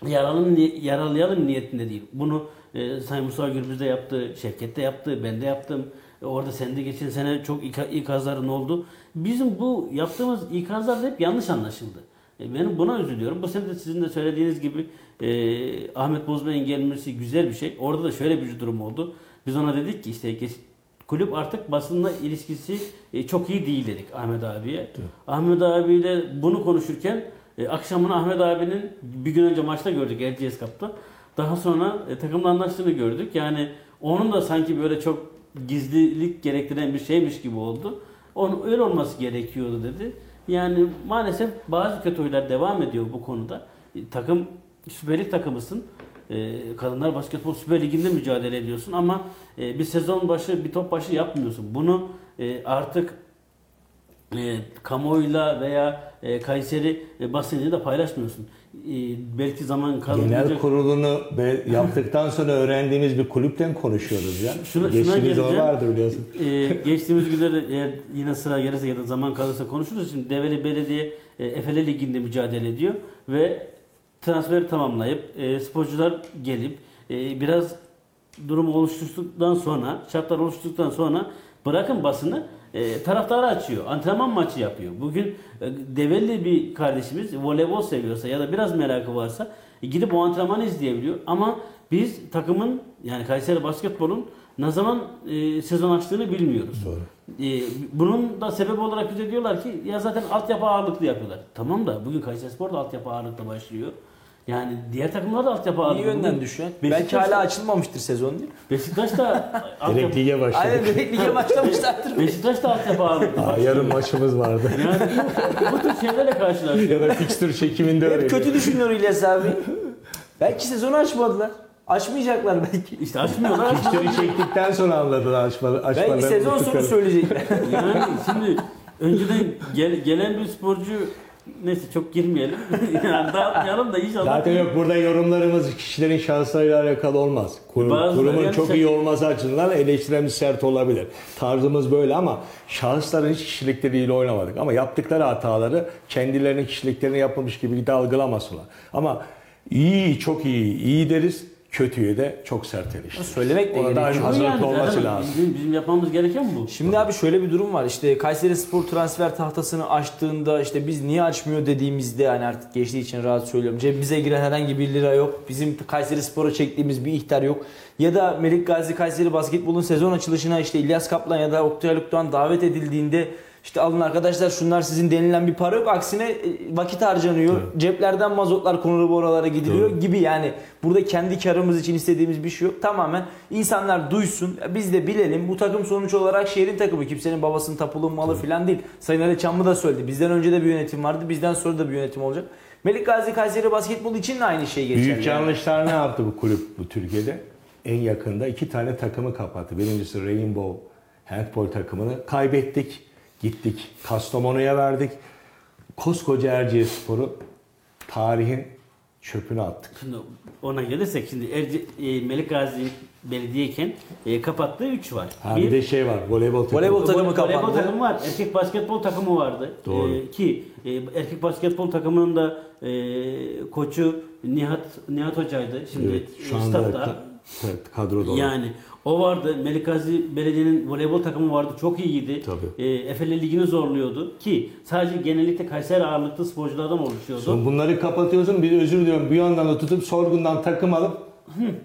yaralım, yaralayalım niyetinde değil. Bunu e, Sayın Mustafa Gürbüz de yaptı, Şevket de yaptı, ben de yaptım. E, orada sende geçen sene çok ika- ikazların oldu. Bizim bu yaptığımız ikazlar hep yanlış anlaşıldı. E, ben buna üzülüyorum. Bu sene de sizin de söylediğiniz gibi e, Ahmet Bozbay'ın gelmesi güzel bir şey. Orada da şöyle bir durum oldu. Biz ona dedik ki işte geç, kulüp artık basınla ilişkisi e, çok iyi değil dedik Ahmet abiye. Ahmet abiyle bunu konuşurken e, akşamını Ahmet abinin bir gün önce maçta gördük Erciyes Cup'ta. Daha sonra e, takımla anlaştığını gördük. Yani onun da sanki böyle çok gizlilik gerektiren bir şeymiş gibi oldu. Onun öyle olması gerekiyordu dedi. Yani maalesef bazı kötü oylar devam ediyor bu konuda. E, takım Süper Lig takımısın. E, Kadınlar Basketbol Süper Ligi'nde mücadele ediyorsun ama e, bir sezon başı, bir top başı yapmıyorsun. Bunu e, artık e, kamuoyuyla veya e, Kayseri e, basınıyla da paylaşmıyorsun. E, belki zaman kalmayacak. Genel kurulunu yaptıktan sonra öğrendiğimiz bir kulüpten konuşuyoruz ya. Şuna- şuna Geçtiğimiz geleceğim. vardır biliyorsun. Ee, geçtiğimiz günlerde eğer yine sıra gelirse ya da zaman kalırsa konuşuruz. Şimdi Develi Belediye e, Efele Ligi'nde mücadele ediyor ve transferi tamamlayıp e, sporcular gelip e, biraz durum oluşturduktan sonra, şartlar oluşturduktan sonra bırakın basını e, taraftarı açıyor. Antrenman maçı yapıyor. Bugün e, Develi bir kardeşimiz voleybol seviyorsa ya da biraz merakı varsa e, gidip o antrenmanı izleyebiliyor. Ama biz takımın yani Kayseri basketbolun ne zaman e, sezon açtığını bilmiyoruz. Doğru. E, bunun da sebebi olarak bize diyorlar ki ya zaten altyapı ağırlıklı yapıyorlar. Tamam da bugün Kayseri Spor da altyapı ağırlıklı başlıyor. Yani diğer takımlar da altyapı İyi ağırlıklı. yönden düşün. Belki hala açılmamıştır sezon değil mi? Beşiktaş da *laughs* Direkt altyapı, lige başladık. Aynen direkt lige başlamışlardır. *laughs* Beşiktaş da altyapı ağırlıklı. Aa, yarın maçımız vardı. Yani bu, bu tür şeylerle karşılaşıyoruz. ya da fikstür çekiminde Hep öyle. kötü düşünüyor İlyas abi. Belki sezonu açmadılar. Açmayacaklar belki. İşte açmıyorlar. Fikstürü çektikten sonra anladılar açma, açmalarını. Belki sezon sonu söyleyecekler. Yani şimdi önceden gel- gelen bir sporcu neyse çok girmeyelim. *laughs* yani dağıtmayalım da inşallah. Zaten yok burada yorumlarımız kişilerin şahslarıyla alakalı olmaz. Kurum, Bazıları kurumun yani çok şey- iyi olması açısından eleştirimiz sert olabilir. Tarzımız böyle ama şahısların hiç kişilikleriyle oynamadık. Ama yaptıkları hataları kendilerinin kişiliklerini yapılmış gibi de algılamasınlar. Ama iyi, çok iyi, iyi deriz. Kötüye de çok sert eleştiririz. Söylemek de Ona da gerekiyor. hazırlıklı Yani olması lazım. Bizim, bizim yapmamız gereken bu. Şimdi abi şöyle bir durum var. İşte Kayseri Spor transfer tahtasını açtığında işte biz niye açmıyor dediğimizde yani artık geçtiği için rahat söylüyorum. Cebimize giren herhangi bir lira yok. Bizim Kayseri Spor'a çektiğimiz bir ihtar yok. Ya da Melik Gazi Kayseri basketbolun sezon açılışına işte İlyas Kaplan ya da Oktay Aluk'tan davet edildiğinde işte alın arkadaşlar şunlar sizin denilen bir para yok. Aksine e, vakit harcanıyor. Ceplerden mazotlar konulup oralara gidiliyor gibi yani. Burada kendi karımız için istediğimiz bir şey yok. Tamamen insanlar duysun. Biz de bilelim. Bu takım sonuç olarak şehrin takımı. Kimsenin babasının tapulu malı falan değil. Sayın Ali Çamlı da söyledi. Bizden önce de bir yönetim vardı. Bizden sonra da bir yönetim olacak. Melik Gazi Kayseri basketbol için de aynı şey geçerli. Büyük yani. yanlışlar ne yaptı bu kulüp bu Türkiye'de? En yakında iki tane takımı kapattı. Birincisi Rainbow Handball takımını kaybettik. Gittik Kastamonu'ya verdik. Koskoca Erciyesspor'u tarihin çöpüne attık. Şimdi ona gelirsek şimdi Erci, e, Melik Gazi belediyeyken e, kapattığı 3 var. Ha, bir, de şey var voleybol takımı. Voleybol takımı Voleybol kapandı. takımı var. Erkek basketbol takımı vardı. Doğru. Ee, ki e, erkek basketbol takımının da e, koçu Nihat Nihat Hoca'ydı. Şimdi Evet, şu e, anda staffta. ka- evet, kadroda olan. Yani o vardı. Melik Gazi Belediye'nin voleybol takımı vardı. Çok iyiydi. Tabii. E, Efele Ligi'ni zorluyordu. Ki sadece genellikle Kayseri ağırlıklı sporculardan oluşuyordu. Sonra bunları kapatıyorsun bir özür diliyorum bir yandan da tutup sorgundan takım alıp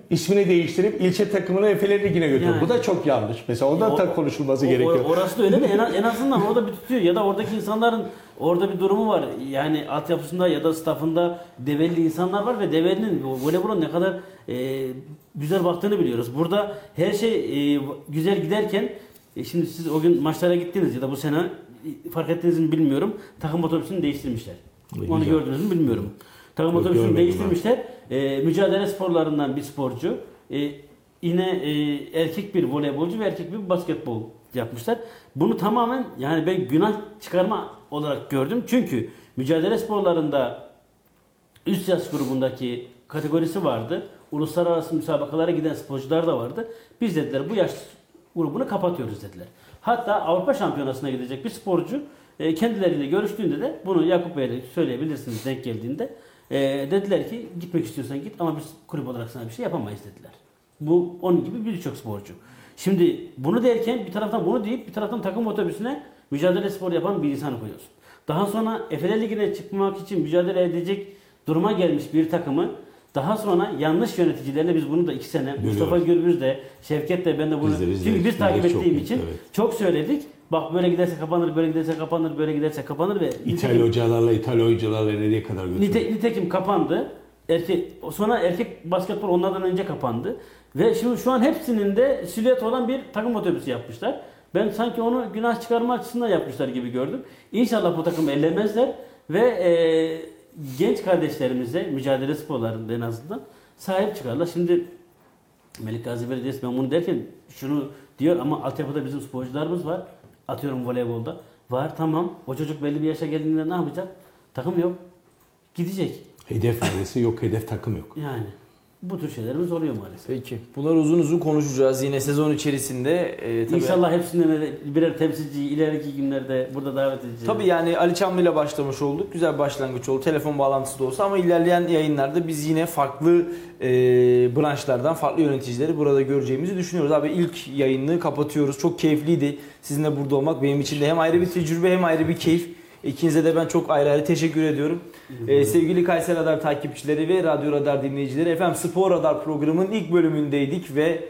ismini değiştirip ilçe takımını Efeler Ligi'ne götürüyor. Yani. Bu da çok yanlış. Mesela orada O- da konuşulması O- gerekiyor. Orası da öyle de en, en azından orada bir tutuyor ya da oradaki insanların orada bir durumu var. Yani altyapısında ya da staffında Develi insanlar var ve Develi'nin voleybolun ne kadar e, güzel baktığını biliyoruz. Burada her şey e, güzel giderken e, şimdi siz o gün maçlara gittiniz ya da bu sene e, fark ettiniz mi bilmiyorum. Takım otobüsünü değiştirmişler. Güzel. Onu gördünüz mü bilmiyorum. Takım Yok, otobüsünü değiştirmişler. E, mücadele sporlarından bir sporcu. E, yine e, erkek bir voleybolcu ve erkek bir basketbol yapmışlar. Bunu tamamen yani ben günah çıkarma olarak gördüm. Çünkü mücadele sporlarında üst yaş grubundaki kategorisi vardı. Uluslararası müsabakalara giden sporcular da vardı. Biz dediler bu yaş grubunu kapatıyoruz dediler. Hatta Avrupa Şampiyonası'na gidecek bir sporcu e, kendileriyle görüştüğünde de bunu Yakup Bey'le söyleyebilirsiniz denk geldiğinde. E, dediler ki gitmek istiyorsan git ama biz kulüp olarak sana bir şey yapamayız dediler. Bu onun gibi birçok sporcu. Şimdi bunu derken bir taraftan bunu deyip bir taraftan takım otobüsüne mücadele spor yapan bir insanı koyuyorsun. Daha sonra Efele Ligi'ne çıkmak için mücadele edecek duruma gelmiş bir takımı daha sonra yanlış yöneticilerle biz bunu da iki sene Mustafa Gürbüz de Şevket de ben de bunu Biz de, biz de. çünkü biz takip çok ettiğim iyi, için evet. çok söyledik. Bak böyle giderse kapanır, böyle giderse kapanır, böyle giderse kapanır ve İtalya hocalarla, İtalya oyuncularla nereye kadar götürüyor? Nite, nitekim kapandı. Erkek, sonra erkek basketbol onlardan önce kapandı. Ve şimdi şu an hepsinin de silüet olan bir takım otobüsü yapmışlar. Ben sanki onu günah çıkarma açısından yapmışlar gibi gördüm. İnşallah bu takımı ellemezler ve e, genç kardeşlerimize mücadele sporlarında en azından sahip çıkarlar. Şimdi Melik Gazi Belediyesi ben bunu derken şunu diyor ama altyapıda bizim sporcularımız var. Atıyorum voleybolda. Var tamam. O çocuk belli bir yaşa geldiğinde ne yapacak? Takım yok. Gidecek. Hedef neresi yok, hedef takım yok. Yani. Bu tür şeylerimiz oluyor maalesef. Peki. Bunları uzun uzun konuşacağız yine sezon içerisinde. Ee, tabii, İnşallah hepsinden de birer temsilciyi ileriki günlerde burada davet edeceğiz. Tabii yani Ali Çamlı ile başlamış olduk. Güzel başlangıç oldu. Telefon bağlantısı da olsa ama ilerleyen yayınlarda biz yine farklı e, branşlardan farklı yöneticileri burada göreceğimizi düşünüyoruz. Abi ilk yayını kapatıyoruz. Çok keyifliydi sizinle burada olmak. Benim için de hem ayrı bir tecrübe hem ayrı bir keyif. İkinize de ben çok ayrı ayrı teşekkür ediyorum. Ee, sevgili Kayseri Radar takipçileri ve Radyo Radar dinleyicileri efendim Spor Radar programının ilk bölümündeydik ve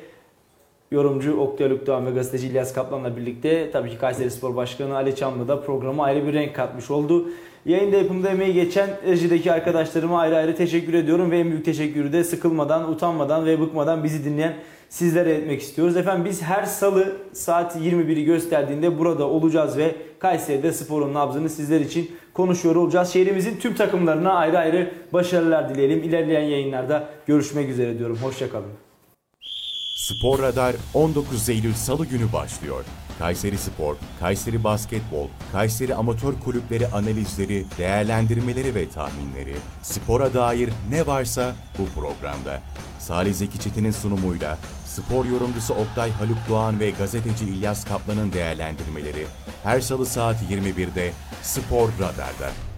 yorumcu Oktay Lükdoğan ve gazeteci İlyas Kaplan'la birlikte tabii ki Kayseri Spor Başkanı Ali Çamlı da programa ayrı bir renk katmış oldu. Yayında yapımda emeği geçen rejideki arkadaşlarıma ayrı ayrı teşekkür ediyorum ve en büyük teşekkürü de sıkılmadan, utanmadan ve bıkmadan bizi dinleyen sizlere etmek istiyoruz. Efendim biz her salı saat 21'i gösterdiğinde burada olacağız ve Kayseri'de sporun nabzını sizler için konuşuyor olacağız. Şehrimizin tüm takımlarına ayrı ayrı başarılar dileyelim. İlerleyen yayınlarda görüşmek üzere diyorum. Hoşçakalın. Spor Radar 19 Eylül Salı günü başlıyor. Kayseri Spor, Kayseri Basketbol, Kayseri Amatör Kulüpleri analizleri, değerlendirmeleri ve tahminleri, spora dair ne varsa bu programda. Salih Zeki Çetin'in sunumuyla spor yorumcusu Oktay Haluk Doğan ve gazeteci İlyas Kaplan'ın değerlendirmeleri her salı saat 21'de Spor Radar'da.